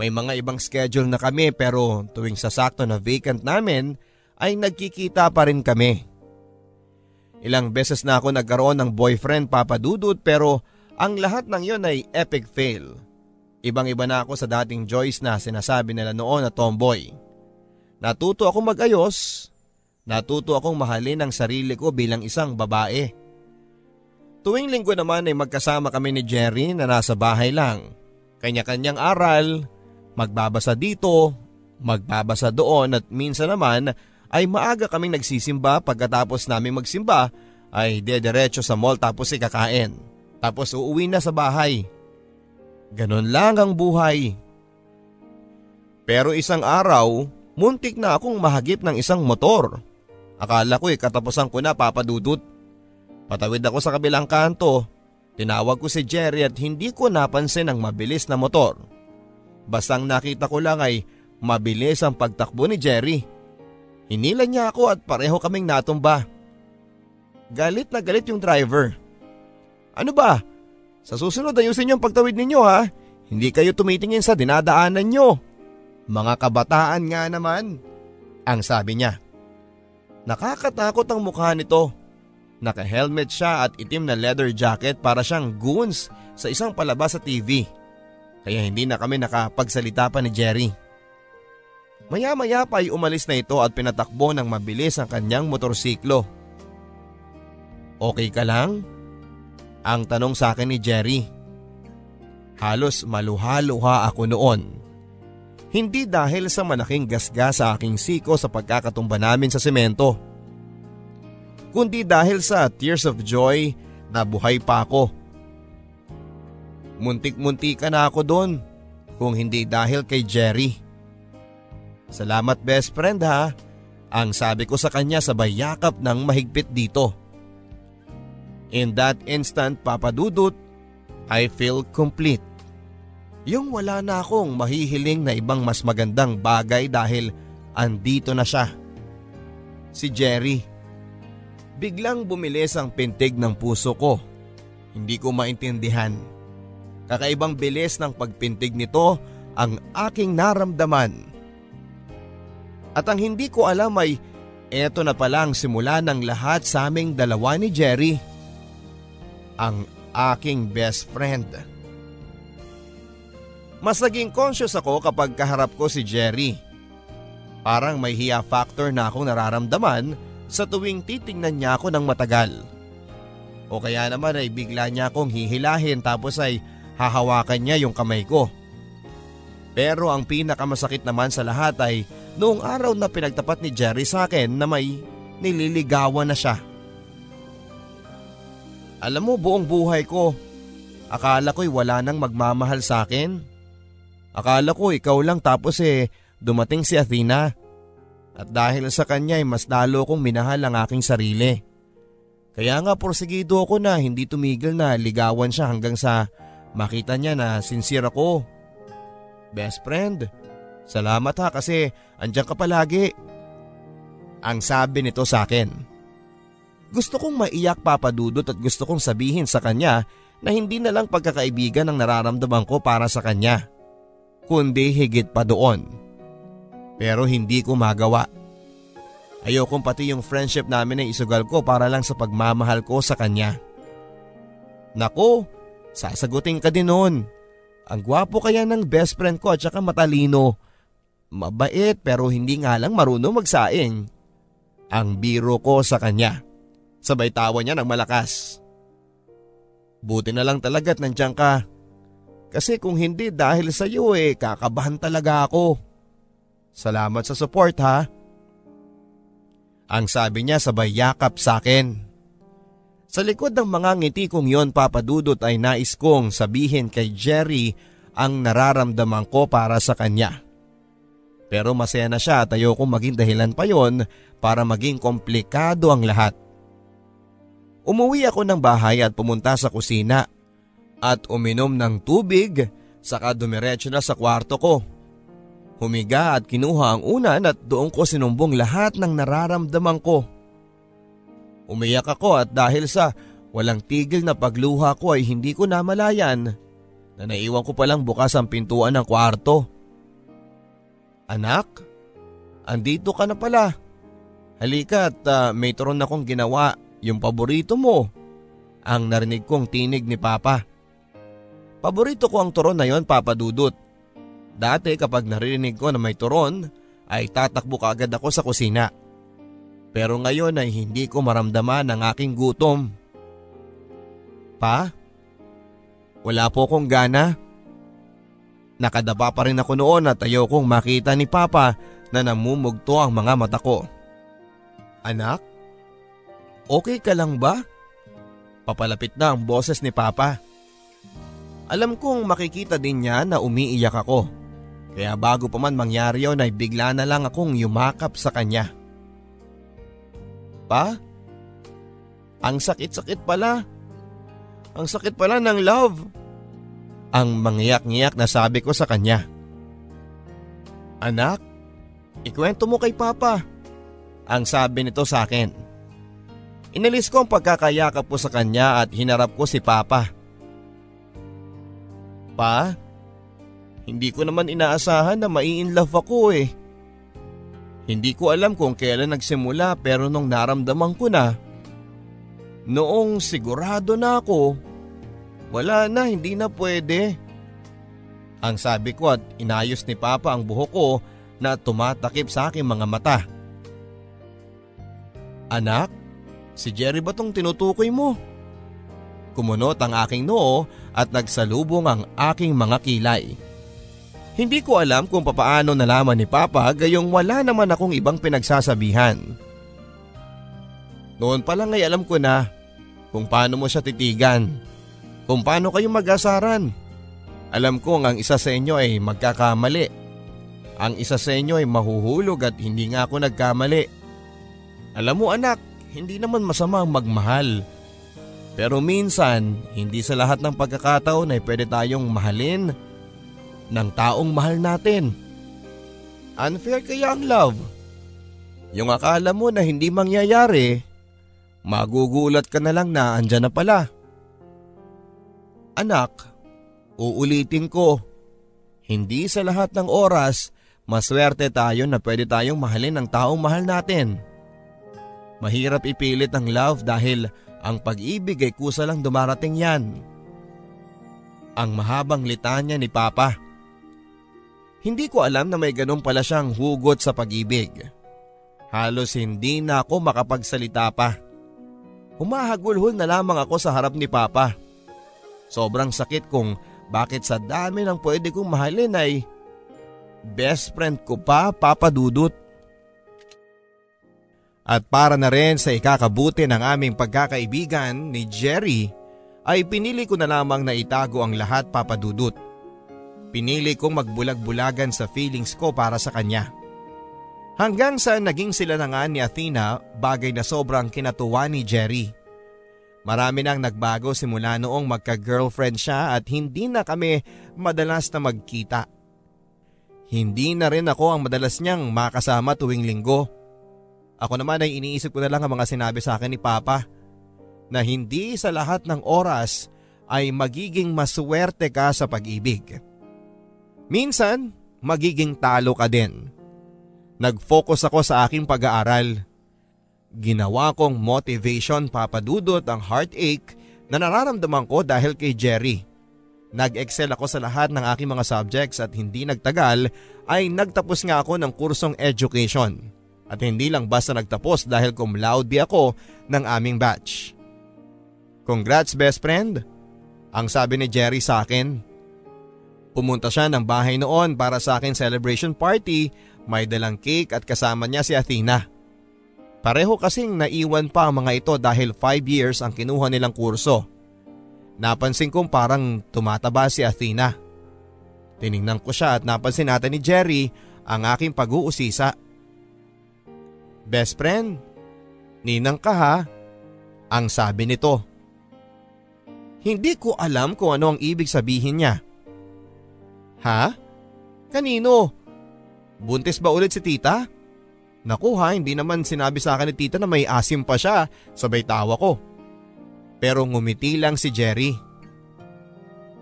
May mga ibang schedule na kami pero tuwing sasakto na vacant namin ay nagkikita pa rin kami. Ilang beses na ako nagkaroon ng boyfriend papadudod pero ang lahat ng yon ay epic fail. Ibang iba na ako sa dating Joyce na sinasabi nila noon na tomboy. Natuto akong mag-ayos. Natuto akong mahalin ang sarili ko bilang isang babae. Tuwing linggo naman ay magkasama kami ni Jerry na nasa bahay lang. Kanya-kanyang aral, magbabasa dito, magbabasa doon at minsan naman ay maaga kaming nagsisimba pagkatapos namin magsimba ay dederecho sa mall tapos ikakain. Tapos uuwi na sa bahay. Ganon lang ang buhay. Pero isang araw, muntik na akong mahagip ng isang motor. Akala ko eh katapusan ko na papadudot. Patawid ako sa kabilang kanto. Tinawag ko si Jerry at hindi ko napansin ang mabilis na motor. Bastang nakita ko lang ay mabilis ang pagtakbo ni Jerry. Hinila niya ako at pareho kaming natumba. Galit na galit yung driver. Ano ba? Sa susunod ayusin niyo ang pagtawid ninyo ha. Hindi kayo tumitingin sa dinadaanan nyo. Mga kabataan nga naman. Ang sabi niya. Nakakatakot ang mukha nito. Naka-helmet siya at itim na leather jacket para siyang goons sa isang palabas sa TV. Kaya hindi na kami nakapagsalita pa ni Jerry. Maya-maya pa ay umalis na ito at pinatakbo ng mabilis ang kanyang motorsiklo. Okay ka lang? Ang tanong sa akin ni Jerry. Halos maluha-luha ako noon. Hindi dahil sa malaking gasga sa aking siko sa pagkakatumba namin sa semento. Kundi dahil sa tears of joy na buhay pa ako. Muntik-munti ka na ako doon kung hindi dahil kay Jerry. Salamat best friend ha. Ang sabi ko sa kanya sabay yakap ng mahigpit dito. In that instant papadudot, I feel complete. Yung wala na akong mahihiling na ibang mas magandang bagay dahil andito na siya. Si Jerry. Biglang bumilis ang pintig ng puso ko. Hindi ko maintindihan. Kakaibang bilis ng pagpintig nito ang aking naramdaman. At ang hindi ko alam ay eto na pala ang simula ng lahat sa aming dalawa ni Jerry. Ang aking best friend. Mas naging conscious ako kapag kaharap ko si Jerry. Parang may hiya factor na akong nararamdaman sa tuwing titingnan niya ako ng matagal. O kaya naman ay bigla niya akong hihilahin tapos ay hahawakan niya yung kamay ko. Pero ang pinakamasakit naman sa lahat ay noong araw na pinagtapat ni Jerry sa akin na may nililigawan na siya. Alam mo buong buhay ko, akala ko'y wala nang magmamahal sa akin. Akala ko ikaw lang tapos eh dumating si Athena. At dahil sa kanya ay mas lalo kong minahal ang aking sarili. Kaya nga porsigido ako na hindi tumigil na ligawan siya hanggang sa makita niya na sincere ako. Best friend, salamat ha kasi andyan ka palagi. Ang sabi nito sa akin. Gusto kong maiyak papadudot at gusto kong sabihin sa kanya na hindi na lang pagkakaibigan ang nararamdaman ko para sa kanya, kundi higit pa doon. Pero hindi ko magawa. Ayokong pati yung friendship namin ay isugal ko para lang sa pagmamahal ko sa kanya. Nako, sasagutin ka din noon. Ang gwapo kaya ng best friend ko at saka matalino. Mabait pero hindi nga lang marunong magsaing. Ang biro ko sa kanya. Sabay tawa niya ng malakas. Buti na lang talaga at nandiyan ka. Kasi kung hindi dahil sa iyo eh kakabahan talaga ako. Salamat sa support ha. Ang sabi niya sabay yakap sa akin. Sa likod ng mga ngiti kong yon papadudot ay nais kong sabihin kay Jerry ang nararamdaman ko para sa kanya. Pero masaya na siya at ayokong maging dahilan pa yon para maging komplikado ang lahat. Umuwi ako ng bahay at pumunta sa kusina at uminom ng tubig saka dumiretso na sa kwarto ko. Humiga at kinuha ang unan at doon ko sinumbong lahat ng nararamdaman ko. Umiyak ako at dahil sa walang tigil na pagluha ko ay hindi ko namalayan na naiwan ko palang bukas ang pintuan ng kwarto. Anak, andito ka na pala. Halika at uh, may turon akong ginawa, yung paborito mo. Ang narinig kong tinig ni Papa. Paborito ko ang turon na yon, Papa Dudut. Dati kapag narinig ko na may turon ay tatakbo kaagad ako sa kusina. Pero ngayon ay hindi ko maramdaman ang aking gutom. Pa? Wala po akong gana. Nakadapa pa rin ako noon at ayokong makita ni Papa na namumugto ang mga mata ko. Anak? Okay ka lang ba? Papalapit na ang boses ni Papa. Alam kong makikita din niya na umiiyak ako. Kaya bago pa man mangyari yon ay bigla na lang akong yumakap sa kanya. Pa? Ang sakit-sakit pala. Ang sakit pala ng love. Ang mangyak-ngyak na sabi ko sa kanya. Anak, ikwento mo kay Papa. Ang sabi nito sa akin. Inalis ko ang pagkakayakap ko sa kanya at hinarap ko si Papa. Pa? Hindi ko naman inaasahan na mai-inlove ako eh. Hindi ko alam kung kailan nagsimula pero nung naramdaman ko na, noong sigurado na ako, wala na hindi na pwede. Ang sabi ko at inayos ni Papa ang buhok ko na tumatakip sa aking mga mata. Anak, si Jerry ba tong tinutukoy mo? Kumunot ang aking noo at nagsalubong ang aking mga kilay. Hindi ko alam kung papaano nalaman ni Papa gayong wala naman akong ibang pinagsasabihan. Noon pa lang ay alam ko na kung paano mo siya titigan, kung paano kayo mag-asaran. Alam ko ang isa sa inyo ay magkakamali. Ang isa sa inyo ay mahuhulog at hindi nga ako nagkamali. Alam mo anak, hindi naman masama ang magmahal. Pero minsan, hindi sa lahat ng pagkakataon ay pwede tayong mahalin ng taong mahal natin. Unfair kaya ang love. Yung akala mo na hindi mangyayari, magugulat ka na lang na andyan na pala. Anak, uulitin ko, hindi sa lahat ng oras maswerte tayo na pwede tayong mahalin ng taong mahal natin. Mahirap ipilit ang love dahil ang pag-ibig ay kusa lang dumarating yan. Ang mahabang litanya ni Papa. Hindi ko alam na may ganun pala siyang hugot sa pag-ibig. Halos hindi na ako makapagsalita pa. Humahagulhol na lamang ako sa harap ni Papa. Sobrang sakit kung bakit sa dami ng pwede kong mahalin ay best friend ko pa, Papa Dudut. At para na rin sa ikakabuti ng aming pagkakaibigan ni Jerry, ay pinili ko na lamang na itago ang lahat Papa Dudut. Pinili kong magbulag-bulagan sa feelings ko para sa kanya. Hanggang sa naging sila na nga ni Athena bagay na sobrang kinatuwa ni Jerry. Marami nang nagbago simula noong magka-girlfriend siya at hindi na kami madalas na magkita. Hindi na rin ako ang madalas niyang makasama tuwing linggo. Ako naman ay iniisip ko na lang ang mga sinabi sa akin ni Papa na hindi sa lahat ng oras ay magiging maswerte ka sa pag-ibig. Minsan, magiging talo ka din. Nag-focus ako sa aking pag-aaral Ginawa kong motivation papadudot ang heartache na nararamdaman ko dahil kay Jerry. Nag-excel ako sa lahat ng aking mga subjects at hindi nagtagal ay nagtapos nga ako ng kursong education. At hindi lang basta nagtapos dahil cum laude ako ng aming batch. Congrats best friend, ang sabi ni Jerry sa akin. Pumunta siya ng bahay noon para sa akin celebration party, may dalang cake at kasama niya si Athena. Pareho kasing naiwan pa ang mga ito dahil 5 years ang kinuha nilang kurso. Napansin kong parang tumataba si Athena. Tiningnan ko siya at napansin natin ni Jerry ang aking pag-uusisa. Best friend, ninang ka ha, ang sabi nito. Hindi ko alam kung ano ang ibig sabihin niya. Ha? Kanino? Buntis ba ulit si tita? Naku ha, hindi naman sinabi sa akin ni tita na may asim pa siya, sabay tawa ko. Pero ngumiti lang si Jerry.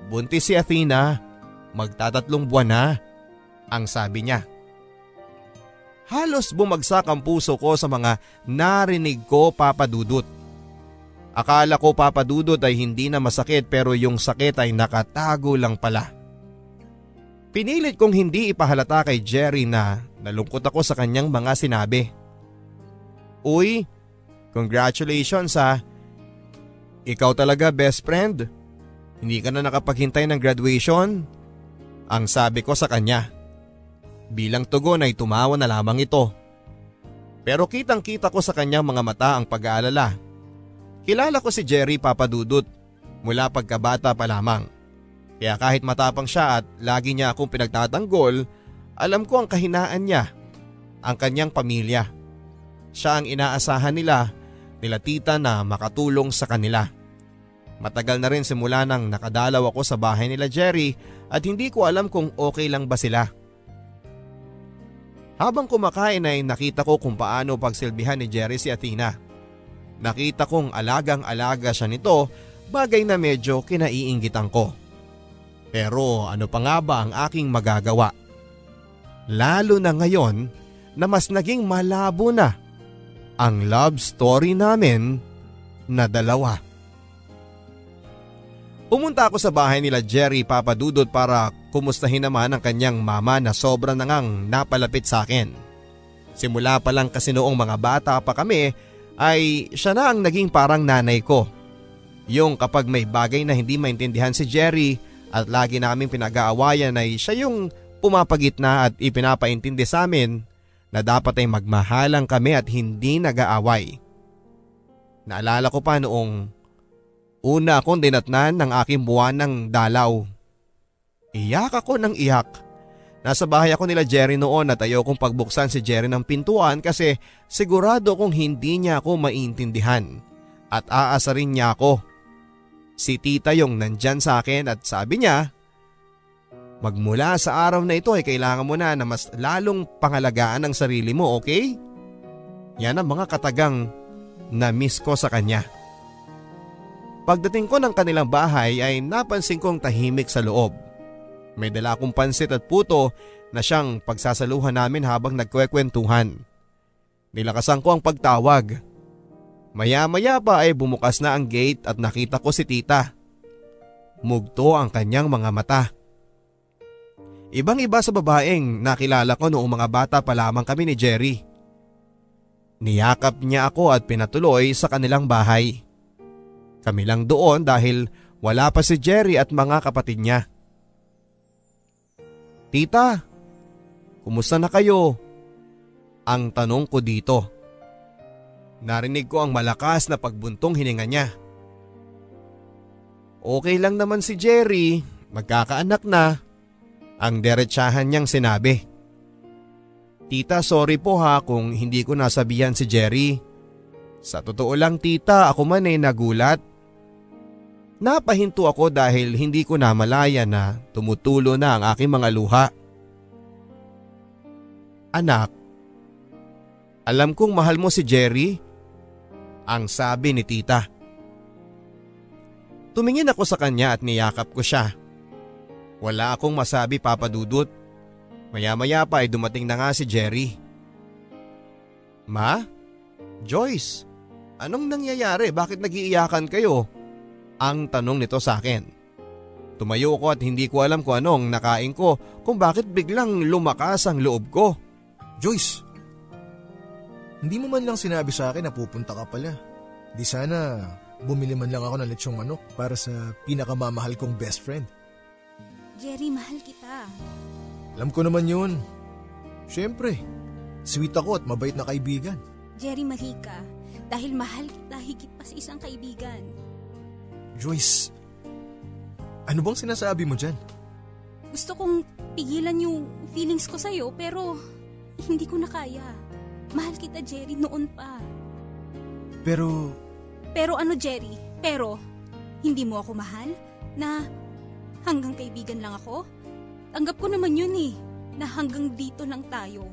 Buntis si Athena, magtatatlong buwan na, ang sabi niya. Halos bumagsak ang puso ko sa mga narinig ko papadudot. Akala ko papadudot ay hindi na masakit pero yung sakit ay nakatago lang pala. Pinilit kong hindi ipahalata kay Jerry na nalungkot ako sa kanyang mga sinabi. Uy, congratulations ha. Ikaw talaga best friend. Hindi ka na nakapaghintay ng graduation? Ang sabi ko sa kanya. Bilang tugon ay tumawa na lamang ito. Pero kitang kita ko sa kanyang mga mata ang pag-aalala. Kilala ko si Jerry Papadudut mula pagkabata pa lamang. Kaya kahit matapang siya at lagi niya akong pinagtatanggol, alam ko ang kahinaan niya, ang kanyang pamilya. Siya ang inaasahan nila, nila tita na makatulong sa kanila. Matagal na rin simula nang nakadalaw ako sa bahay nila Jerry at hindi ko alam kung okay lang ba sila. Habang kumakain ay nakita ko kung paano pagsilbihan ni Jerry si Athena. Nakita kong alagang-alaga siya nito bagay na medyo kinaiinggitan ko. Pero ano pa nga ba ang aking magagawa? Lalo na ngayon na mas naging malabo na ang love story namin na dalawa. Pumunta ako sa bahay nila Jerry Papadudot para kumustahin naman ang kanyang mama na sobra na ngang napalapit sa akin. Simula pa lang kasi noong mga bata pa kami ay siya na ang naging parang nanay ko. Yung kapag may bagay na hindi maintindihan si Jerry at lagi naming pinag-aawayan ay siya yung pumapagitna at ipinapaintindi sa amin na dapat ay magmahalang kami at hindi nag-aaway. Naalala ko pa noong una akong dinatnan ng aking buwan ng dalaw. Iyak ako ng iyak. Nasa bahay ako nila Jerry noon at ayaw kong pagbuksan si Jerry ng pintuan kasi sigurado kong hindi niya ako maintindihan at aasarin niya ako. Si tita yung nandyan sa akin at sabi niya, Magmula sa araw na ito ay kailangan mo na na mas lalong pangalagaan ang sarili mo, okay? Yan ang mga katagang na miss ko sa kanya. Pagdating ko ng kanilang bahay ay napansin kong tahimik sa loob. May dala akong pansit at puto na siyang pagsasaluhan namin habang nagkwekwentuhan. Nilakasan ko ang pagtawag Maya-maya pa ay bumukas na ang gate at nakita ko si tita. Mugto ang kanyang mga mata. Ibang iba sa babaeng nakilala ko noong mga bata pa lamang kami ni Jerry. Niyakap niya ako at pinatuloy sa kanilang bahay. Kami lang doon dahil wala pa si Jerry at mga kapatid niya. Tita, kumusta na kayo? Ang tanong ko dito. Narinig ko ang malakas na pagbuntong hininga niya. Okay lang naman si Jerry, magkakaanak na. Ang derechahan niyang sinabi. Tita sorry po ha kung hindi ko nasabihan si Jerry. Sa totoo lang tita ako man ay nagulat Napahinto ako dahil hindi ko namalaya na tumutulo na ang aking mga luha. Anak, alam kong mahal mo si Jerry, ang sabi ni tita. Tumingin ako sa kanya at niyakap ko siya. Wala akong masabi papadudot. Maya-maya pa ay dumating na nga si Jerry. Ma? Joyce, anong nangyayari? Bakit nagiiyakan kayo? Ang tanong nito sa akin. Tumayo ko at hindi ko alam kung anong nakain ko kung bakit biglang lumakas ang loob ko. Joyce, hindi mo man lang sinabi sa akin na pupunta ka pala. Di sana bumili man lang ako ng lechong manok para sa pinakamamahal kong best friend. Jerry, mahal kita. Alam ko naman yun. Siyempre, sweet ako at mabait na kaibigan. Jerry, mali ka. Dahil mahal kita higit pa sa isang kaibigan. Joyce, ano bang sinasabi mo dyan? Gusto kong pigilan yung feelings ko sa'yo pero hindi ko na kaya. Mahal kita, Jerry, noon pa. Pero, Pero ano, Jerry? Pero, hindi mo ako mahal? Na hanggang kaibigan lang ako? Tanggap ko naman yun eh, na hanggang dito lang tayo.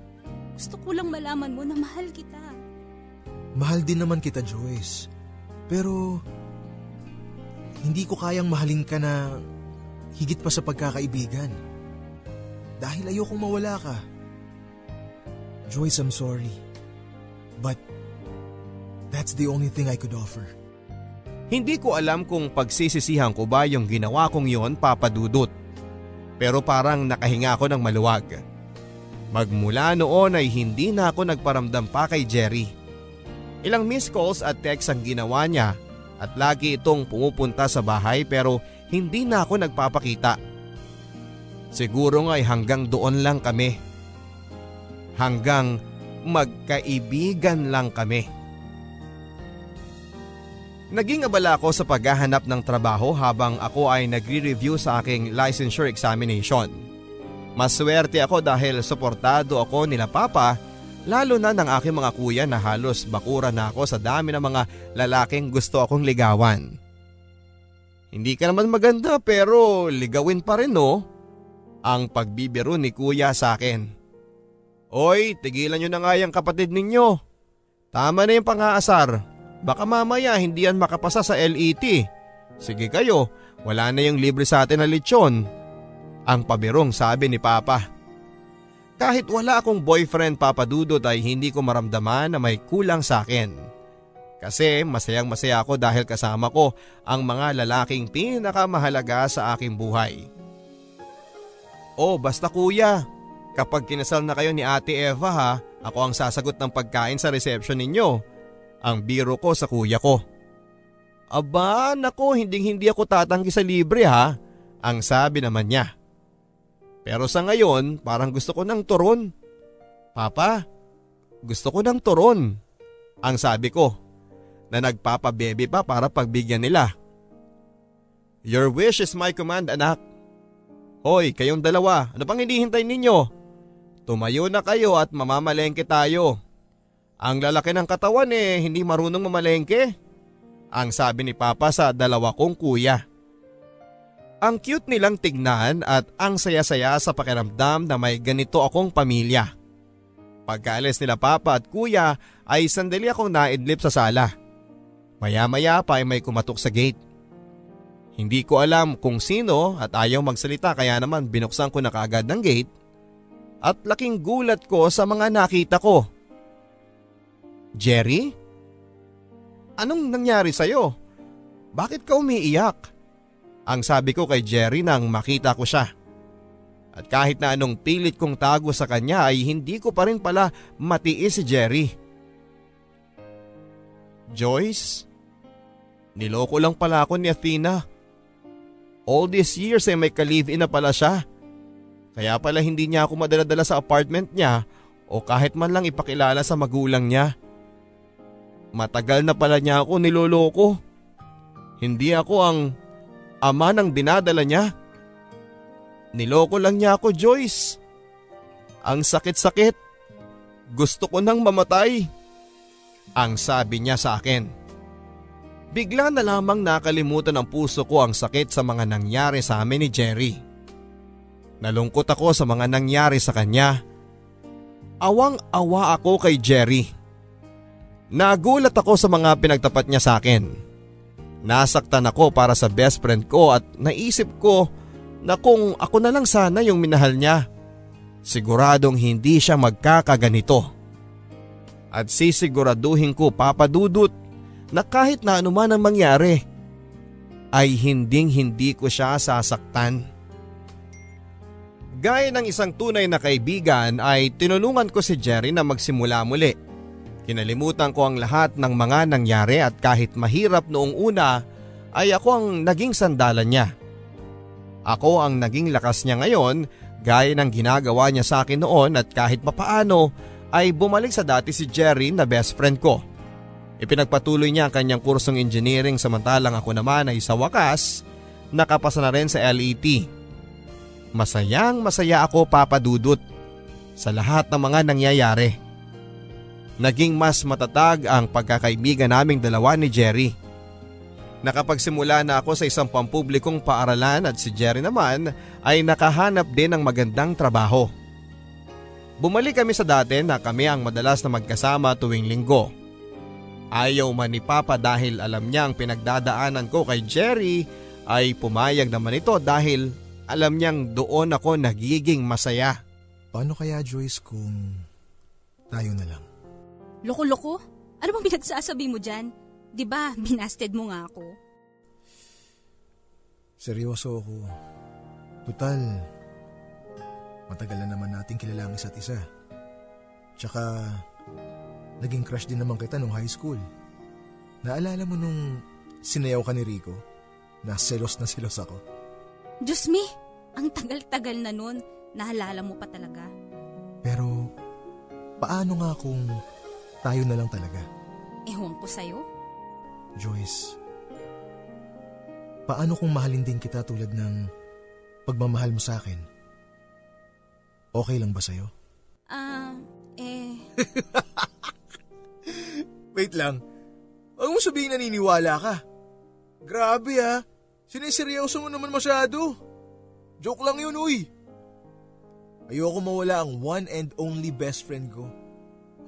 Gusto ko lang malaman mo na mahal kita. mahal din naman kita Joyce. Pero, hindi ko kayang mahalin ka na higit pa sa pagkakaibigan. Dahil ayokong mawala ka. Joyce, I'm sorry. But, that's the only thing I could offer. Hindi ko alam kung pagsisisihan ko ba yung ginawa kong yon papadudot. Pero parang nakahinga ako ng maluwag. Magmula noon ay hindi na ako nagparamdam pa kay Jerry. Ilang missed calls at text ang ginawa niya at lagi itong pumupunta sa bahay pero hindi na ako nagpapakita. Siguro nga ay hanggang doon lang kami. Hanggang magkaibigan lang kami. Naging abala ako sa paghahanap ng trabaho habang ako ay nagre-review sa aking licensure examination. Maswerte ako dahil suportado ako nila papa lalo na ng aking mga kuya na halos bakura na ako sa dami ng mga lalaking gusto akong ligawan. Hindi ka naman maganda pero ligawin pa rin no? Ang pagbibiro ni kuya sa akin. Oy, tigilan nyo na nga yung kapatid ninyo. Tama na yung pang-aasar. Baka mamaya hindi yan makapasa sa LET. Sige kayo, wala na yung libre sa atin na lechon. Ang pabirong sabi ni Papa. Kahit wala akong boyfriend papadudot ay hindi ko maramdaman na may kulang sa akin. Kasi masayang masaya ako dahil kasama ko ang mga lalaking pinakamahalaga sa aking buhay. Oh basta kuya, kapag kinasal na kayo ni Ate Eva ha, ako ang sasagot ng pagkain sa reception ninyo ang biro ko sa kuya ko. Aba, nako, hindi hindi ako tatanggi sa libre ha, ang sabi naman niya. Pero sa ngayon, parang gusto ko ng turon. Papa, gusto ko ng turon, ang sabi ko, na nagpapabebe pa para pagbigyan nila. Your wish is my command anak. Hoy, kayong dalawa, ano pang hinihintay ninyo? Tumayo na kayo at mamamalengke tayo. Ang lalaki ng katawan eh, hindi marunong mamalengke. Ang sabi ni Papa sa dalawa kong kuya. Ang cute nilang tignan at ang saya-saya sa pakiramdam na may ganito akong pamilya. Pagkaalis nila Papa at Kuya ay sandali akong naidlip sa sala. Maya-maya pa ay may kumatok sa gate. Hindi ko alam kung sino at ayaw magsalita kaya naman binuksan ko na kaagad ng gate at laking gulat ko sa mga nakita ko. Jerry? Anong nangyari sa'yo? Bakit ka umiiyak? Ang sabi ko kay Jerry nang makita ko siya. At kahit na anong pilit kong tago sa kanya ay hindi ko pa rin pala matiis si Jerry. Joyce, niloko lang pala ako ni Athena. All these years ay may ka-live-in na pala siya. Kaya pala hindi niya ako madaladala sa apartment niya o kahit man lang ipakilala sa magulang niya. Matagal na pala niya ako niloloko. Hindi ako ang ama ng dinadala niya. Niloko lang niya ako Joyce. Ang sakit-sakit. Gusto ko nang mamatay. Ang sabi niya sa akin. Bigla na lamang nakalimutan ng puso ko ang sakit sa mga nangyari sa amin ni Jerry. Nalungkot ako sa mga nangyari sa kanya. Awang-awa ako kay Jerry. Nagulat ako sa mga pinagtapat niya sa akin. Nasaktan ako para sa best friend ko at naisip ko na kung ako na lang sana yung minahal niya, siguradong hindi siya magkakaganito. At sisiguraduhin ko papadudot na kahit na anuman ang mangyari, ay hinding hindi ko siya sasaktan. Gaya ng isang tunay na kaibigan ay tinulungan ko si Jerry na magsimula muli. Kinalimutan ko ang lahat ng mga nangyari at kahit mahirap noong una ay ako ang naging sandalan niya. Ako ang naging lakas niya ngayon gaya ng ginagawa niya sa akin noon at kahit papaano ay bumalik sa dati si Jerry na best friend ko. Ipinagpatuloy niya ang kanyang kursong engineering samantalang ako naman ay sa wakas nakapasa na rin sa LET. Masayang masaya ako papadudot sa lahat ng mga nangyayari. Naging mas matatag ang pagkakaibigan naming dalawa ni Jerry. Nakapagsimula na ako sa isang pampublikong paaralan at si Jerry naman ay nakahanap din ng magandang trabaho. Bumalik kami sa dati na kami ang madalas na magkasama tuwing linggo. Ayaw man ni Papa dahil alam niya ang pinagdadaanan ko kay Jerry ay pumayag naman ito dahil alam niyang doon ako nagiging masaya. Paano kaya Joyce kung tayo na lang? Loko-loko? Ano bang pinagsasabi mo dyan? Di ba, binasted mo nga ako? Seryoso ako. Tutal, matagal na naman natin kilala ang isa't isa. Tsaka, Naging crush din naman kita nung high school. Naalala mo nung sinayaw ka ni Rico? Na selos na selos ako. Diyos me, ang tagal-tagal na nun. Naalala mo pa talaga. Pero, paano nga kung tayo na lang talaga? Ewan ko sa'yo. Joyce, paano kung mahalin din kita tulad ng pagmamahal mo sa akin? Okay lang ba sa'yo? Ah, uh, eh... Wait lang. Huwag mo sabihin naniniwala ka. Grabe ha. Siniseryoso mo naman masyado. Joke lang yun, uy. Ayoko mawala ang one and only best friend ko.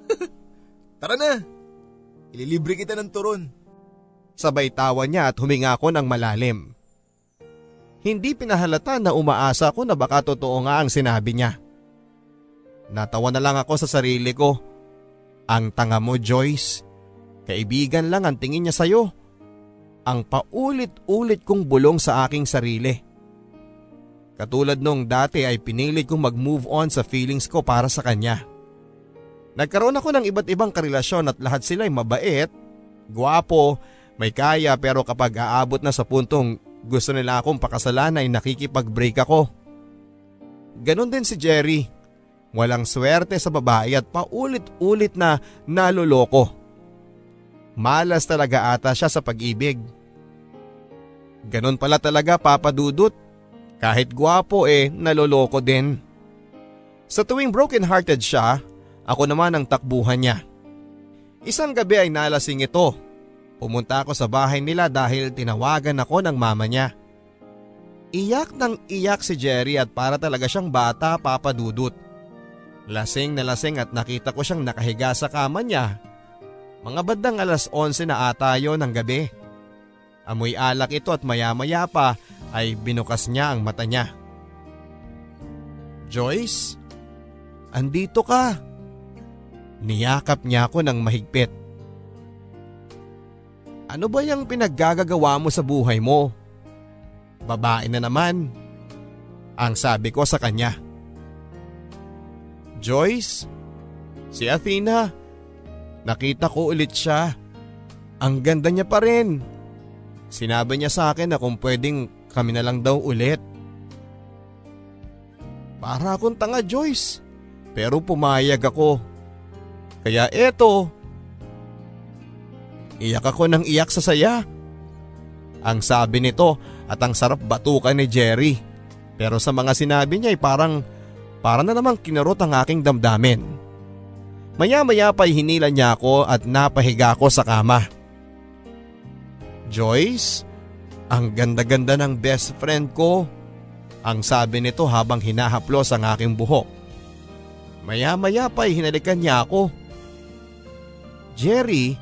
Tara na. Ililibre kita ng turon. Sabay tawa niya at huminga ako ng malalim. Hindi pinahalata na umaasa ko na baka totoo nga ang sinabi niya. Natawa na lang ako sa sarili ko. Ang tanga mo Joyce. Kaibigan lang ang tingin niya sa'yo. Ang paulit-ulit kong bulong sa aking sarili. Katulad nung dati ay pinilit kong mag-move on sa feelings ko para sa kanya. Nagkaroon ako ng iba't ibang karelasyon at lahat sila ay mabait, guwapo, may kaya pero kapag aabot na sa puntong gusto nila akong pakasalan ay nakikipag-break ako. Ganon din si Jerry. Walang swerte sa babae at paulit-ulit na naloloko. Malas talaga ata siya sa pag-ibig. Ganon pala talaga papadudot. Kahit gwapo eh, naloloko din. Sa tuwing broken hearted siya, ako naman ang takbuhan niya. Isang gabi ay nalasing ito. Pumunta ako sa bahay nila dahil tinawagan ako ng mama niya. Iyak ng iyak si Jerry at para talaga siyang bata papadudot. Lasing na lasing at nakita ko siyang nakahiga sa kama niya mga bandang alas 11 na ata yon ng gabi. Amoy alak ito at maya-maya pa ay binukas niya ang mata niya. Joyce, andito ka. Niyakap niya ako ng mahigpit. Ano ba yung pinaggagawa mo sa buhay mo? Babae na naman. Ang sabi ko sa kanya. Joyce, si Athena, Nakita ko ulit siya. Ang ganda niya pa rin. Sinabi niya sa akin na kung pwedeng kami na lang daw ulit. Para akong tanga Joyce. Pero pumayag ako. Kaya eto. Iyak ako ng iyak sa saya. Ang sabi nito at ang sarap batukan ni Jerry. Pero sa mga sinabi niya ay parang, parang na namang kinarot ang aking damdamin. Maya maya pa hinila niya ako at napahiga ako sa kama. Joyce, ang ganda-ganda ng best friend ko. Ang sabi nito habang hinahaplos ang aking buhok. Maya-maya pa'y hinalikan niya ako. Jerry,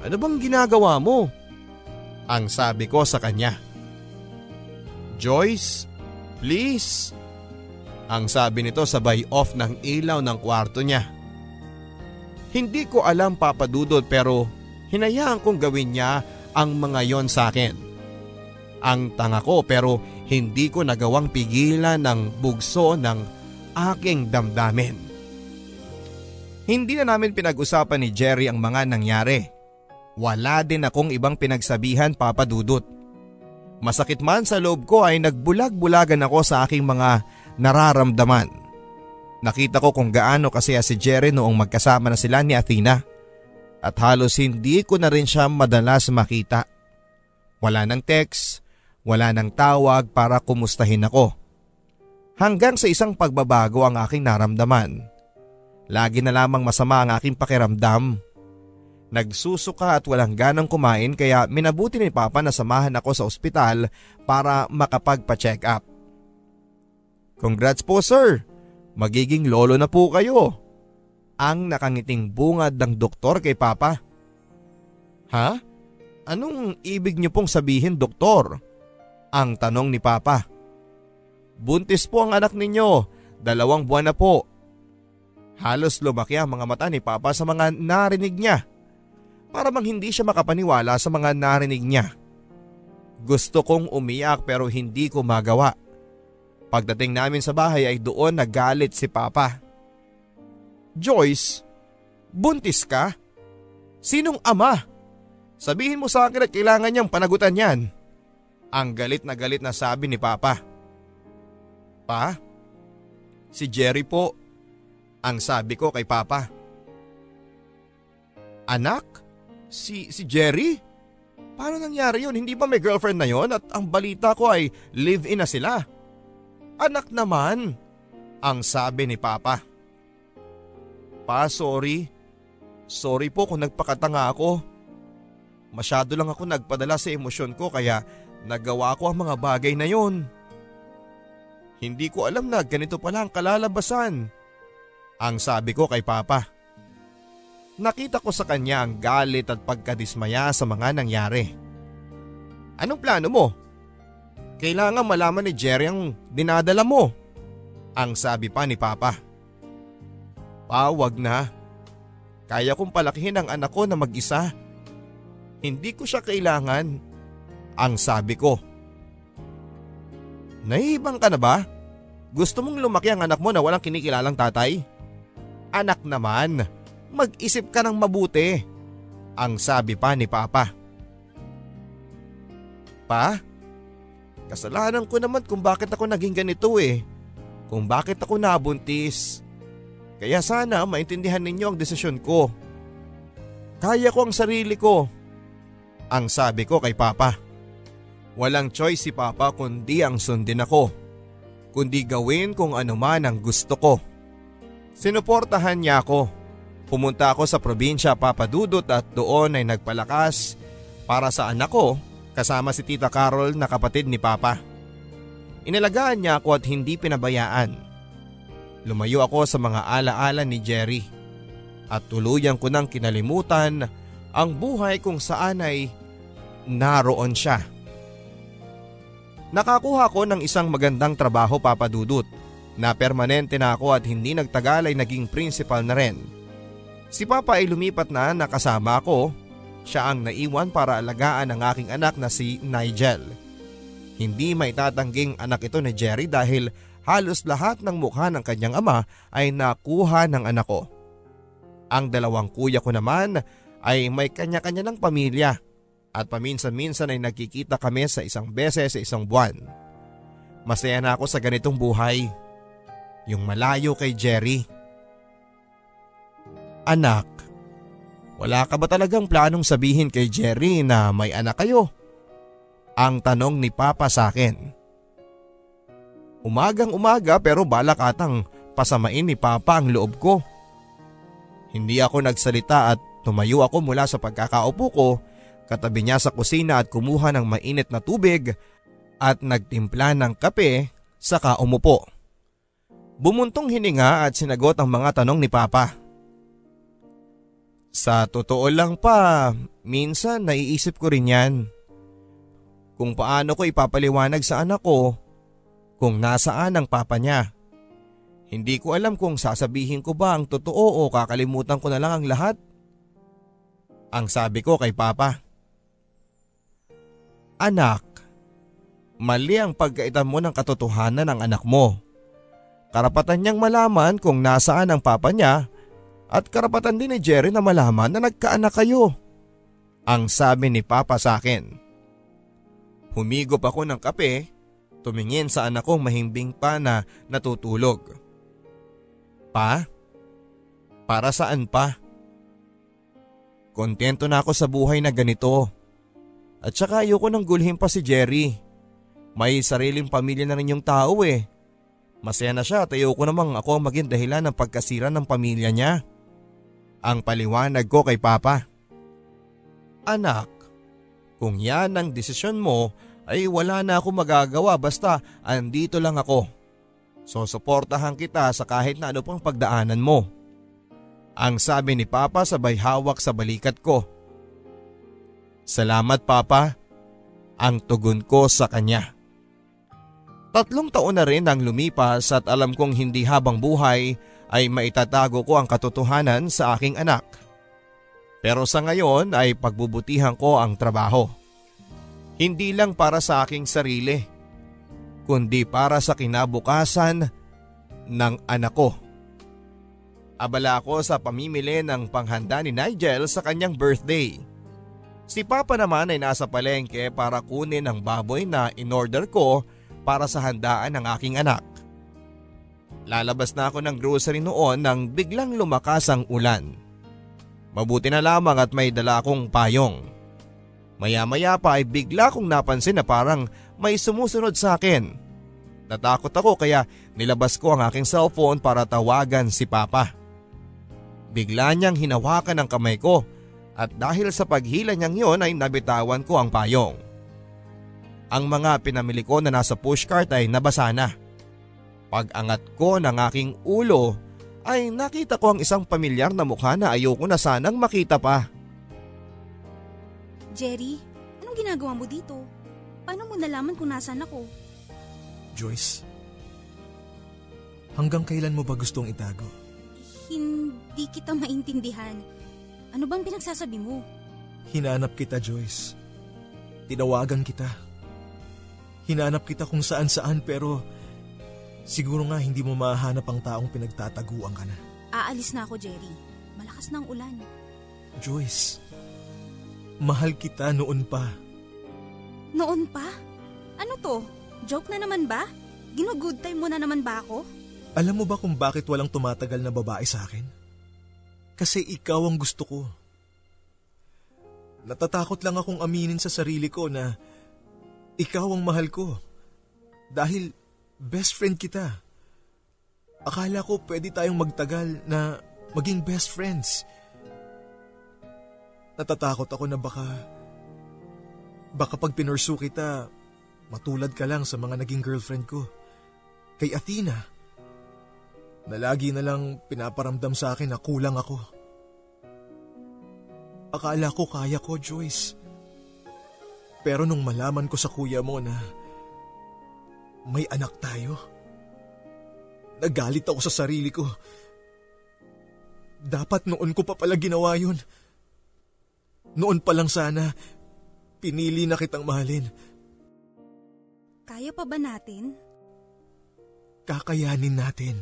ano bang ginagawa mo? Ang sabi ko sa kanya. Joyce, please. Ang sabi nito sabay off ng ilaw ng kwarto niya. Hindi ko alam papadudod pero hinayaan kong gawin niya ang mga yon sa akin. Ang tanga ko pero hindi ko nagawang pigilan ng bugso ng aking damdamin. Hindi na namin pinag-usapan ni Jerry ang mga nangyari. Wala din akong ibang pinagsabihan papadudot. Masakit man sa loob ko ay nagbulag-bulagan ako sa aking mga nararamdaman. Nakita ko kung gaano kasi si Jerry noong magkasama na sila ni Athena. At halos hindi ko na rin siya madalas makita. Wala ng text, wala ng tawag para kumustahin ako. Hanggang sa isang pagbabago ang aking naramdaman. Lagi na lamang masama ang aking pakiramdam. Nagsusuka at walang ganang kumain kaya minabuti ni Papa na samahan ako sa ospital para makapagpa-check up. Congrats po sir! Magiging lolo na po kayo. Ang nakangiting bungad ng doktor kay Papa. Ha? Anong ibig niyo pong sabihin doktor? Ang tanong ni Papa. Buntis po ang anak ninyo, dalawang buwan na po. Halos lumaki ang mga mata ni Papa sa mga narinig niya. Para bang hindi siya makapaniwala sa mga narinig niya. Gusto kong umiyak pero hindi ko magawa. Pagdating namin sa bahay ay doon nagalit si Papa. Joyce, buntis ka? Sinong ama? Sabihin mo sa akin at kailangan niyang panagutan yan. Ang galit na galit na sabi ni Papa. Pa? Si Jerry po. Ang sabi ko kay Papa. Anak? Si, si Jerry? Paano nangyari yun? Hindi ba may girlfriend na yon at ang balita ko ay live-in na sila? Anak naman, ang sabi ni Papa. Pa, sorry. Sorry po kung nagpakatanga ako. Masyado lang ako nagpadala sa emosyon ko kaya Nagawa ko ang mga bagay na yon. Hindi ko alam na ganito pala ang kalalabasan. Ang sabi ko kay Papa. Nakita ko sa kanya ang galit at pagkadismaya sa mga nangyari. Anong plano mo? Kailangan malaman ni Jerry ang dinadala mo. Ang sabi pa ni Papa. Pa, wag na. Kaya kong palakihin ang anak ko na mag-isa. Hindi ko siya kailangan. Ang sabi ko. Nahihibang ka na ba? Gusto mong lumaki ang anak mo na walang kinikilalang tatay? Anak naman, mag-isip ka ng mabuti. Ang sabi pa ni Papa. Pa, kasalanan ko naman kung bakit ako naging ganito eh. Kung bakit ako nabuntis. Kaya sana maintindihan ninyo ang desisyon ko. Kaya ko ang sarili ko. Ang sabi ko kay Papa. Walang choice si Papa kundi ang sundin ako. Kundi gawin kung ano man ang gusto ko. Sinuportahan niya ako. Pumunta ako sa probinsya Papadudot at doon ay nagpalakas para sa anak ko kasama si Tita Carol na kapatid ni Papa. Inalagaan niya ako at hindi pinabayaan. Lumayo ako sa mga alaala ni Jerry at tuluyan ko nang kinalimutan ang buhay kung saan ay naroon siya. Nakakuha ko ng isang magandang trabaho papadudot na permanente na ako at hindi nagtagal ay naging principal na rin. Si Papa ay lumipat na nakasama ko. Siya ang naiwan para alagaan ang aking anak na si Nigel. Hindi may tatangging anak ito ni Jerry dahil halos lahat ng mukha ng kanyang ama ay nakuha ng anak ko. Ang dalawang kuya ko naman ay may kanya-kanya ng pamilya at paminsan-minsan ay nagkikita kami sa isang beses sa isang buwan. Masaya na ako sa ganitong buhay. Yung malayo kay Jerry. Anak, wala ka ba talagang planong sabihin kay Jerry na may anak kayo? Ang tanong ni Papa sa akin. Umagang umaga pero balak atang pasamain ni Papa ang loob ko. Hindi ako nagsalita at tumayo ako mula sa pagkakaupo ko katabi niya sa kusina at kumuha ng mainit na tubig at nagtimpla ng kape saka umupo. Bumuntong hininga at sinagot ang mga tanong ni Papa. Sa totoo lang pa, minsan naiisip ko rin yan. Kung paano ko ipapaliwanag sa anak ko kung nasaan ang papa niya. Hindi ko alam kung sasabihin ko ba ang totoo o kakalimutan ko na lang ang lahat. Ang sabi ko kay Papa. Anak, mali ang pagkaitan mo ng katotohanan ng anak mo. Karapatan niyang malaman kung nasaan ang papa niya at karapatan din ni Jerry na malaman na nagkaanak kayo. Ang sabi ni Papa sa akin. Humigop ako ng kape, tumingin sa anak kong mahimbing pa na natutulog. Pa? Para saan pa? Kontento na ako sa buhay na ganito. At saka ayoko nang gulhin pa si Jerry. May sariling pamilya na rin yung tao eh. Masaya na siya at ayoko namang ako ang maging dahilan ng pagkasira ng pamilya niya. Ang paliwanag ko kay Papa. Anak, kung yan ang desisyon mo ay wala na ako magagawa basta andito lang ako. So suportahan kita sa kahit na ano pang pagdaanan mo. Ang sabi ni Papa sabay hawak sa balikat ko. Salamat Papa, ang tugon ko sa kanya. Tatlong taon na rin ang lumipas at alam kong hindi habang buhay ay maitatago ko ang katotohanan sa aking anak. Pero sa ngayon ay pagbubutihan ko ang trabaho. Hindi lang para sa aking sarili kundi para sa kinabukasan ng anak ko. Abala ako sa pamimili ng panghanda ni Nigel sa kanyang birthday. Si Papa naman ay nasa palengke para kunin ang baboy na in-order ko para sa handaan ng aking anak. Lalabas na ako ng grocery noon nang biglang lumakas ang ulan. Mabuti na lamang at may dala akong payong. Maya-maya pa ay bigla kong napansin na parang may sumusunod sa akin. Natakot ako kaya nilabas ko ang aking cellphone para tawagan si Papa. Bigla niyang hinawakan ang kamay ko at dahil sa paghila niyang yon ay nabitawan ko ang payong. Ang mga pinamili ko na nasa pushcart ay nabasa na. Pag angat ko ng aking ulo ay nakita ko ang isang pamilyar na mukha na ayoko na sanang makita pa. Jerry, anong ginagawa mo dito? Paano mo nalaman kung nasan ako? Joyce, hanggang kailan mo ba gustong itago? Hindi kita maintindihan. Ano bang pinagsasabi mo? Hinanap kita, Joyce. Tinawagan kita. Hinanap kita kung saan-saan pero siguro nga hindi mo mahanap ang taong pinagtataguan ka na. Aalis na ako, Jerry. Malakas na ang ulan. Joyce, mahal kita noon pa. Noon pa? Ano to? Joke na naman ba? Gino-good time mo na naman ba ako? Alam mo ba kung bakit walang tumatagal na babae sa akin? Kasi ikaw ang gusto ko. Natatakot lang akong aminin sa sarili ko na ikaw ang mahal ko. Dahil best friend kita. Akala ko pwede tayong magtagal na maging best friends. Natatakot ako na baka... Baka pag pinursu kita, Matulad ka lang sa mga naging girlfriend ko. Kay Athena, na lagi na lang pinaparamdam sa akin na kulang ako. Akala ko kaya ko, Joyce. Pero nung malaman ko sa kuya mo na may anak tayo, nagalit ako sa sarili ko. Dapat noon ko pa pala ginawa yun. Noon pa lang sana, pinili na kitang mahalin. Kaya pa ba natin? Kakayanin natin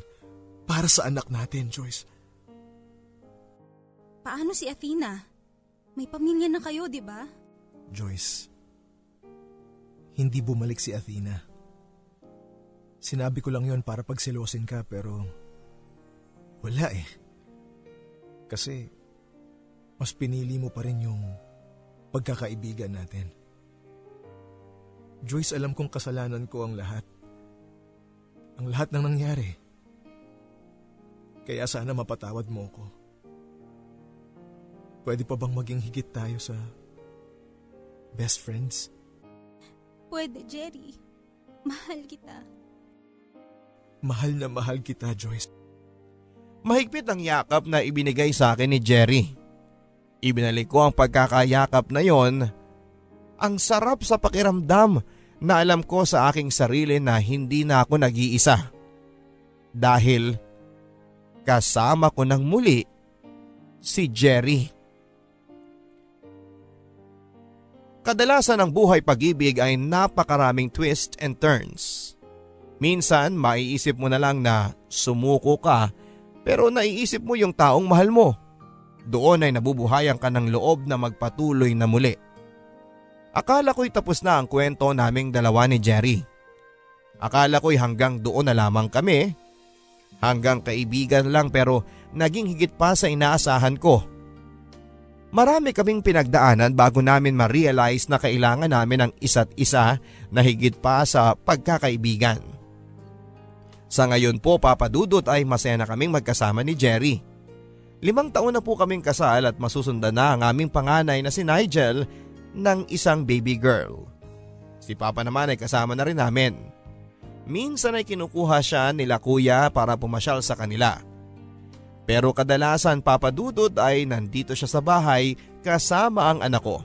para sa anak natin, Joyce. Paano si Athena? May pamilya na kayo, di ba? Joyce, hindi bumalik si Athena. Sinabi ko lang yon para pagsilosin ka pero wala eh. Kasi mas pinili mo pa rin yung pagkakaibigan natin. Joyce, alam kong kasalanan ko ang lahat. Ang lahat ng nangyari. Kaya sana mapatawad mo ko. Pwede pa bang maging higit tayo sa Best friends? Pwede, Jerry. Mahal kita. Mahal na mahal kita, Joyce. Mahigpit ang yakap na ibinigay sa akin ni Jerry. Ibinalik ko ang pagkakayakap na yon. Ang sarap sa pakiramdam na alam ko sa aking sarili na hindi na ako nag-iisa. Dahil kasama ko ng muli si Jerry. Kadalasan ang buhay pag-ibig ay napakaraming twist and turns. Minsan maiisip mo na lang na sumuko ka pero naiisip mo yung taong mahal mo. Doon ay nabubuhayan ka ng loob na magpatuloy na muli. Akala ko'y tapos na ang kwento naming dalawa ni Jerry. Akala ko'y hanggang doon na lamang kami. Hanggang kaibigan lang pero naging higit pa sa inaasahan ko. Marami kaming pinagdaanan bago namin ma-realize na kailangan namin ng isa't isa na higit pa sa pagkakaibigan. Sa ngayon po papadudot ay masaya na kaming magkasama ni Jerry. Limang taon na po kaming kasal at masusundan na ang aming panganay na si Nigel ng isang baby girl. Si Papa naman ay kasama na rin namin. Minsan ay kinukuha siya nila kuya para pumasyal sa kanila. Pero kadalasan papadudod ay nandito siya sa bahay kasama ang anak ko.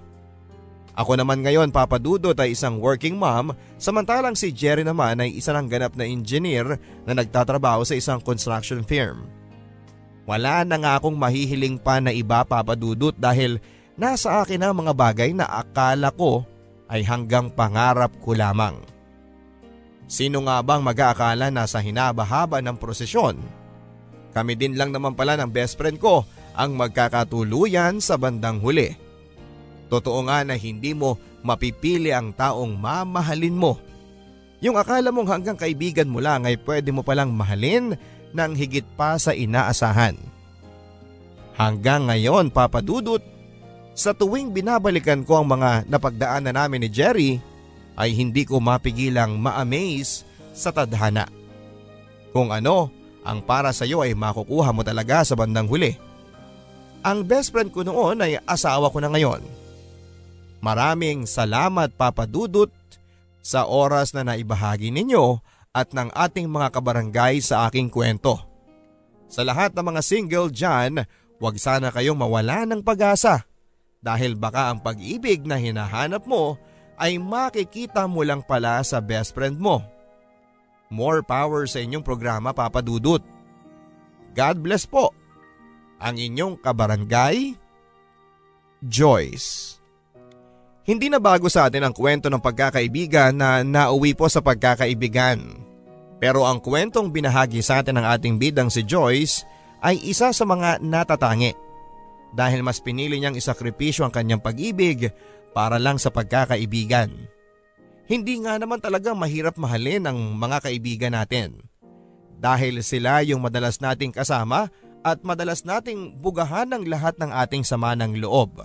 Ako naman ngayon papadudot ay isang working mom samantalang si Jerry naman ay isa ng ganap na engineer na nagtatrabaho sa isang construction firm. Wala na nga akong mahihiling pa na iba papadudot dahil nasa akin ang mga bagay na akala ko ay hanggang pangarap ko lamang. Sino nga bang mag-aakala na sa hinabahaba ng prosesyon? Kami din lang naman pala ng best friend ko ang magkakatuluyan sa bandang huli. Totoo nga na hindi mo mapipili ang taong mamahalin mo. Yung akala mong hanggang kaibigan mo lang ay pwede mo palang mahalin ng higit pa sa inaasahan. Hanggang ngayon papadudot, sa tuwing binabalikan ko ang mga napagdaanan namin ni Jerry ay hindi ko mapigilang ma-amaze sa tadhana. Kung ano ang para sa iyo ay makukuha mo talaga sa bandang huli. Ang best friend ko noon ay asawa ko na ngayon. Maraming salamat Papa Dudut sa oras na naibahagi ninyo at ng ating mga kabarangay sa aking kwento. Sa lahat ng mga single dyan, huwag sana kayong mawala ng pag-asa dahil baka ang pag-ibig na hinahanap mo ay makikita mo lang pala sa best friend mo. More power sa inyong programa Papa Dudut. God bless po. Ang inyong kabarangay, Joyce. Hindi na bago sa atin ang kwento ng pagkakaibigan na nauwi po sa pagkakaibigan. Pero ang kwentong binahagi sa atin ng ating bidang si Joyce ay isa sa mga natatangi. Dahil mas pinili niyang isakripisyo ang kanyang pag-ibig para lang sa pagkakaibigan. Hindi nga naman talaga mahirap mahalin ang mga kaibigan natin. Dahil sila yung madalas nating kasama at madalas nating bugahan ng lahat ng ating sama ng loob.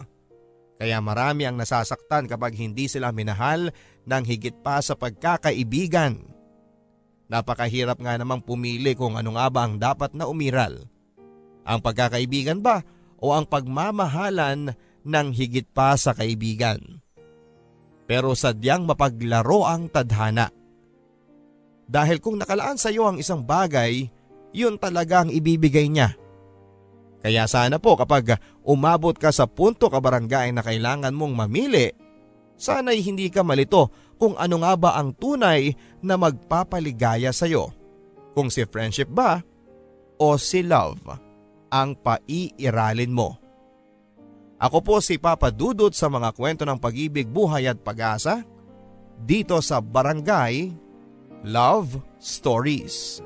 Kaya marami ang nasasaktan kapag hindi sila minahal ng higit pa sa pagkakaibigan. Napakahirap nga namang pumili kung ano nga ba ang dapat na umiral. Ang pagkakaibigan ba o ang pagmamahalan ng higit pa sa kaibigan? Pero sadyang mapaglaro ang tadhana. Dahil kung nakalaan sa iyo ang isang bagay, yun talaga ang ibibigay niya. Kaya sana po kapag umabot ka sa punto ka barangay na kailangan mong mamili, sana'y hindi ka malito kung ano nga ba ang tunay na magpapaligaya sa iyo. Kung si friendship ba o si love ang paiiralin mo. Ako po si Papa Dudut sa mga kwento ng pag-ibig, buhay at pag-asa dito sa Barangay Love Stories.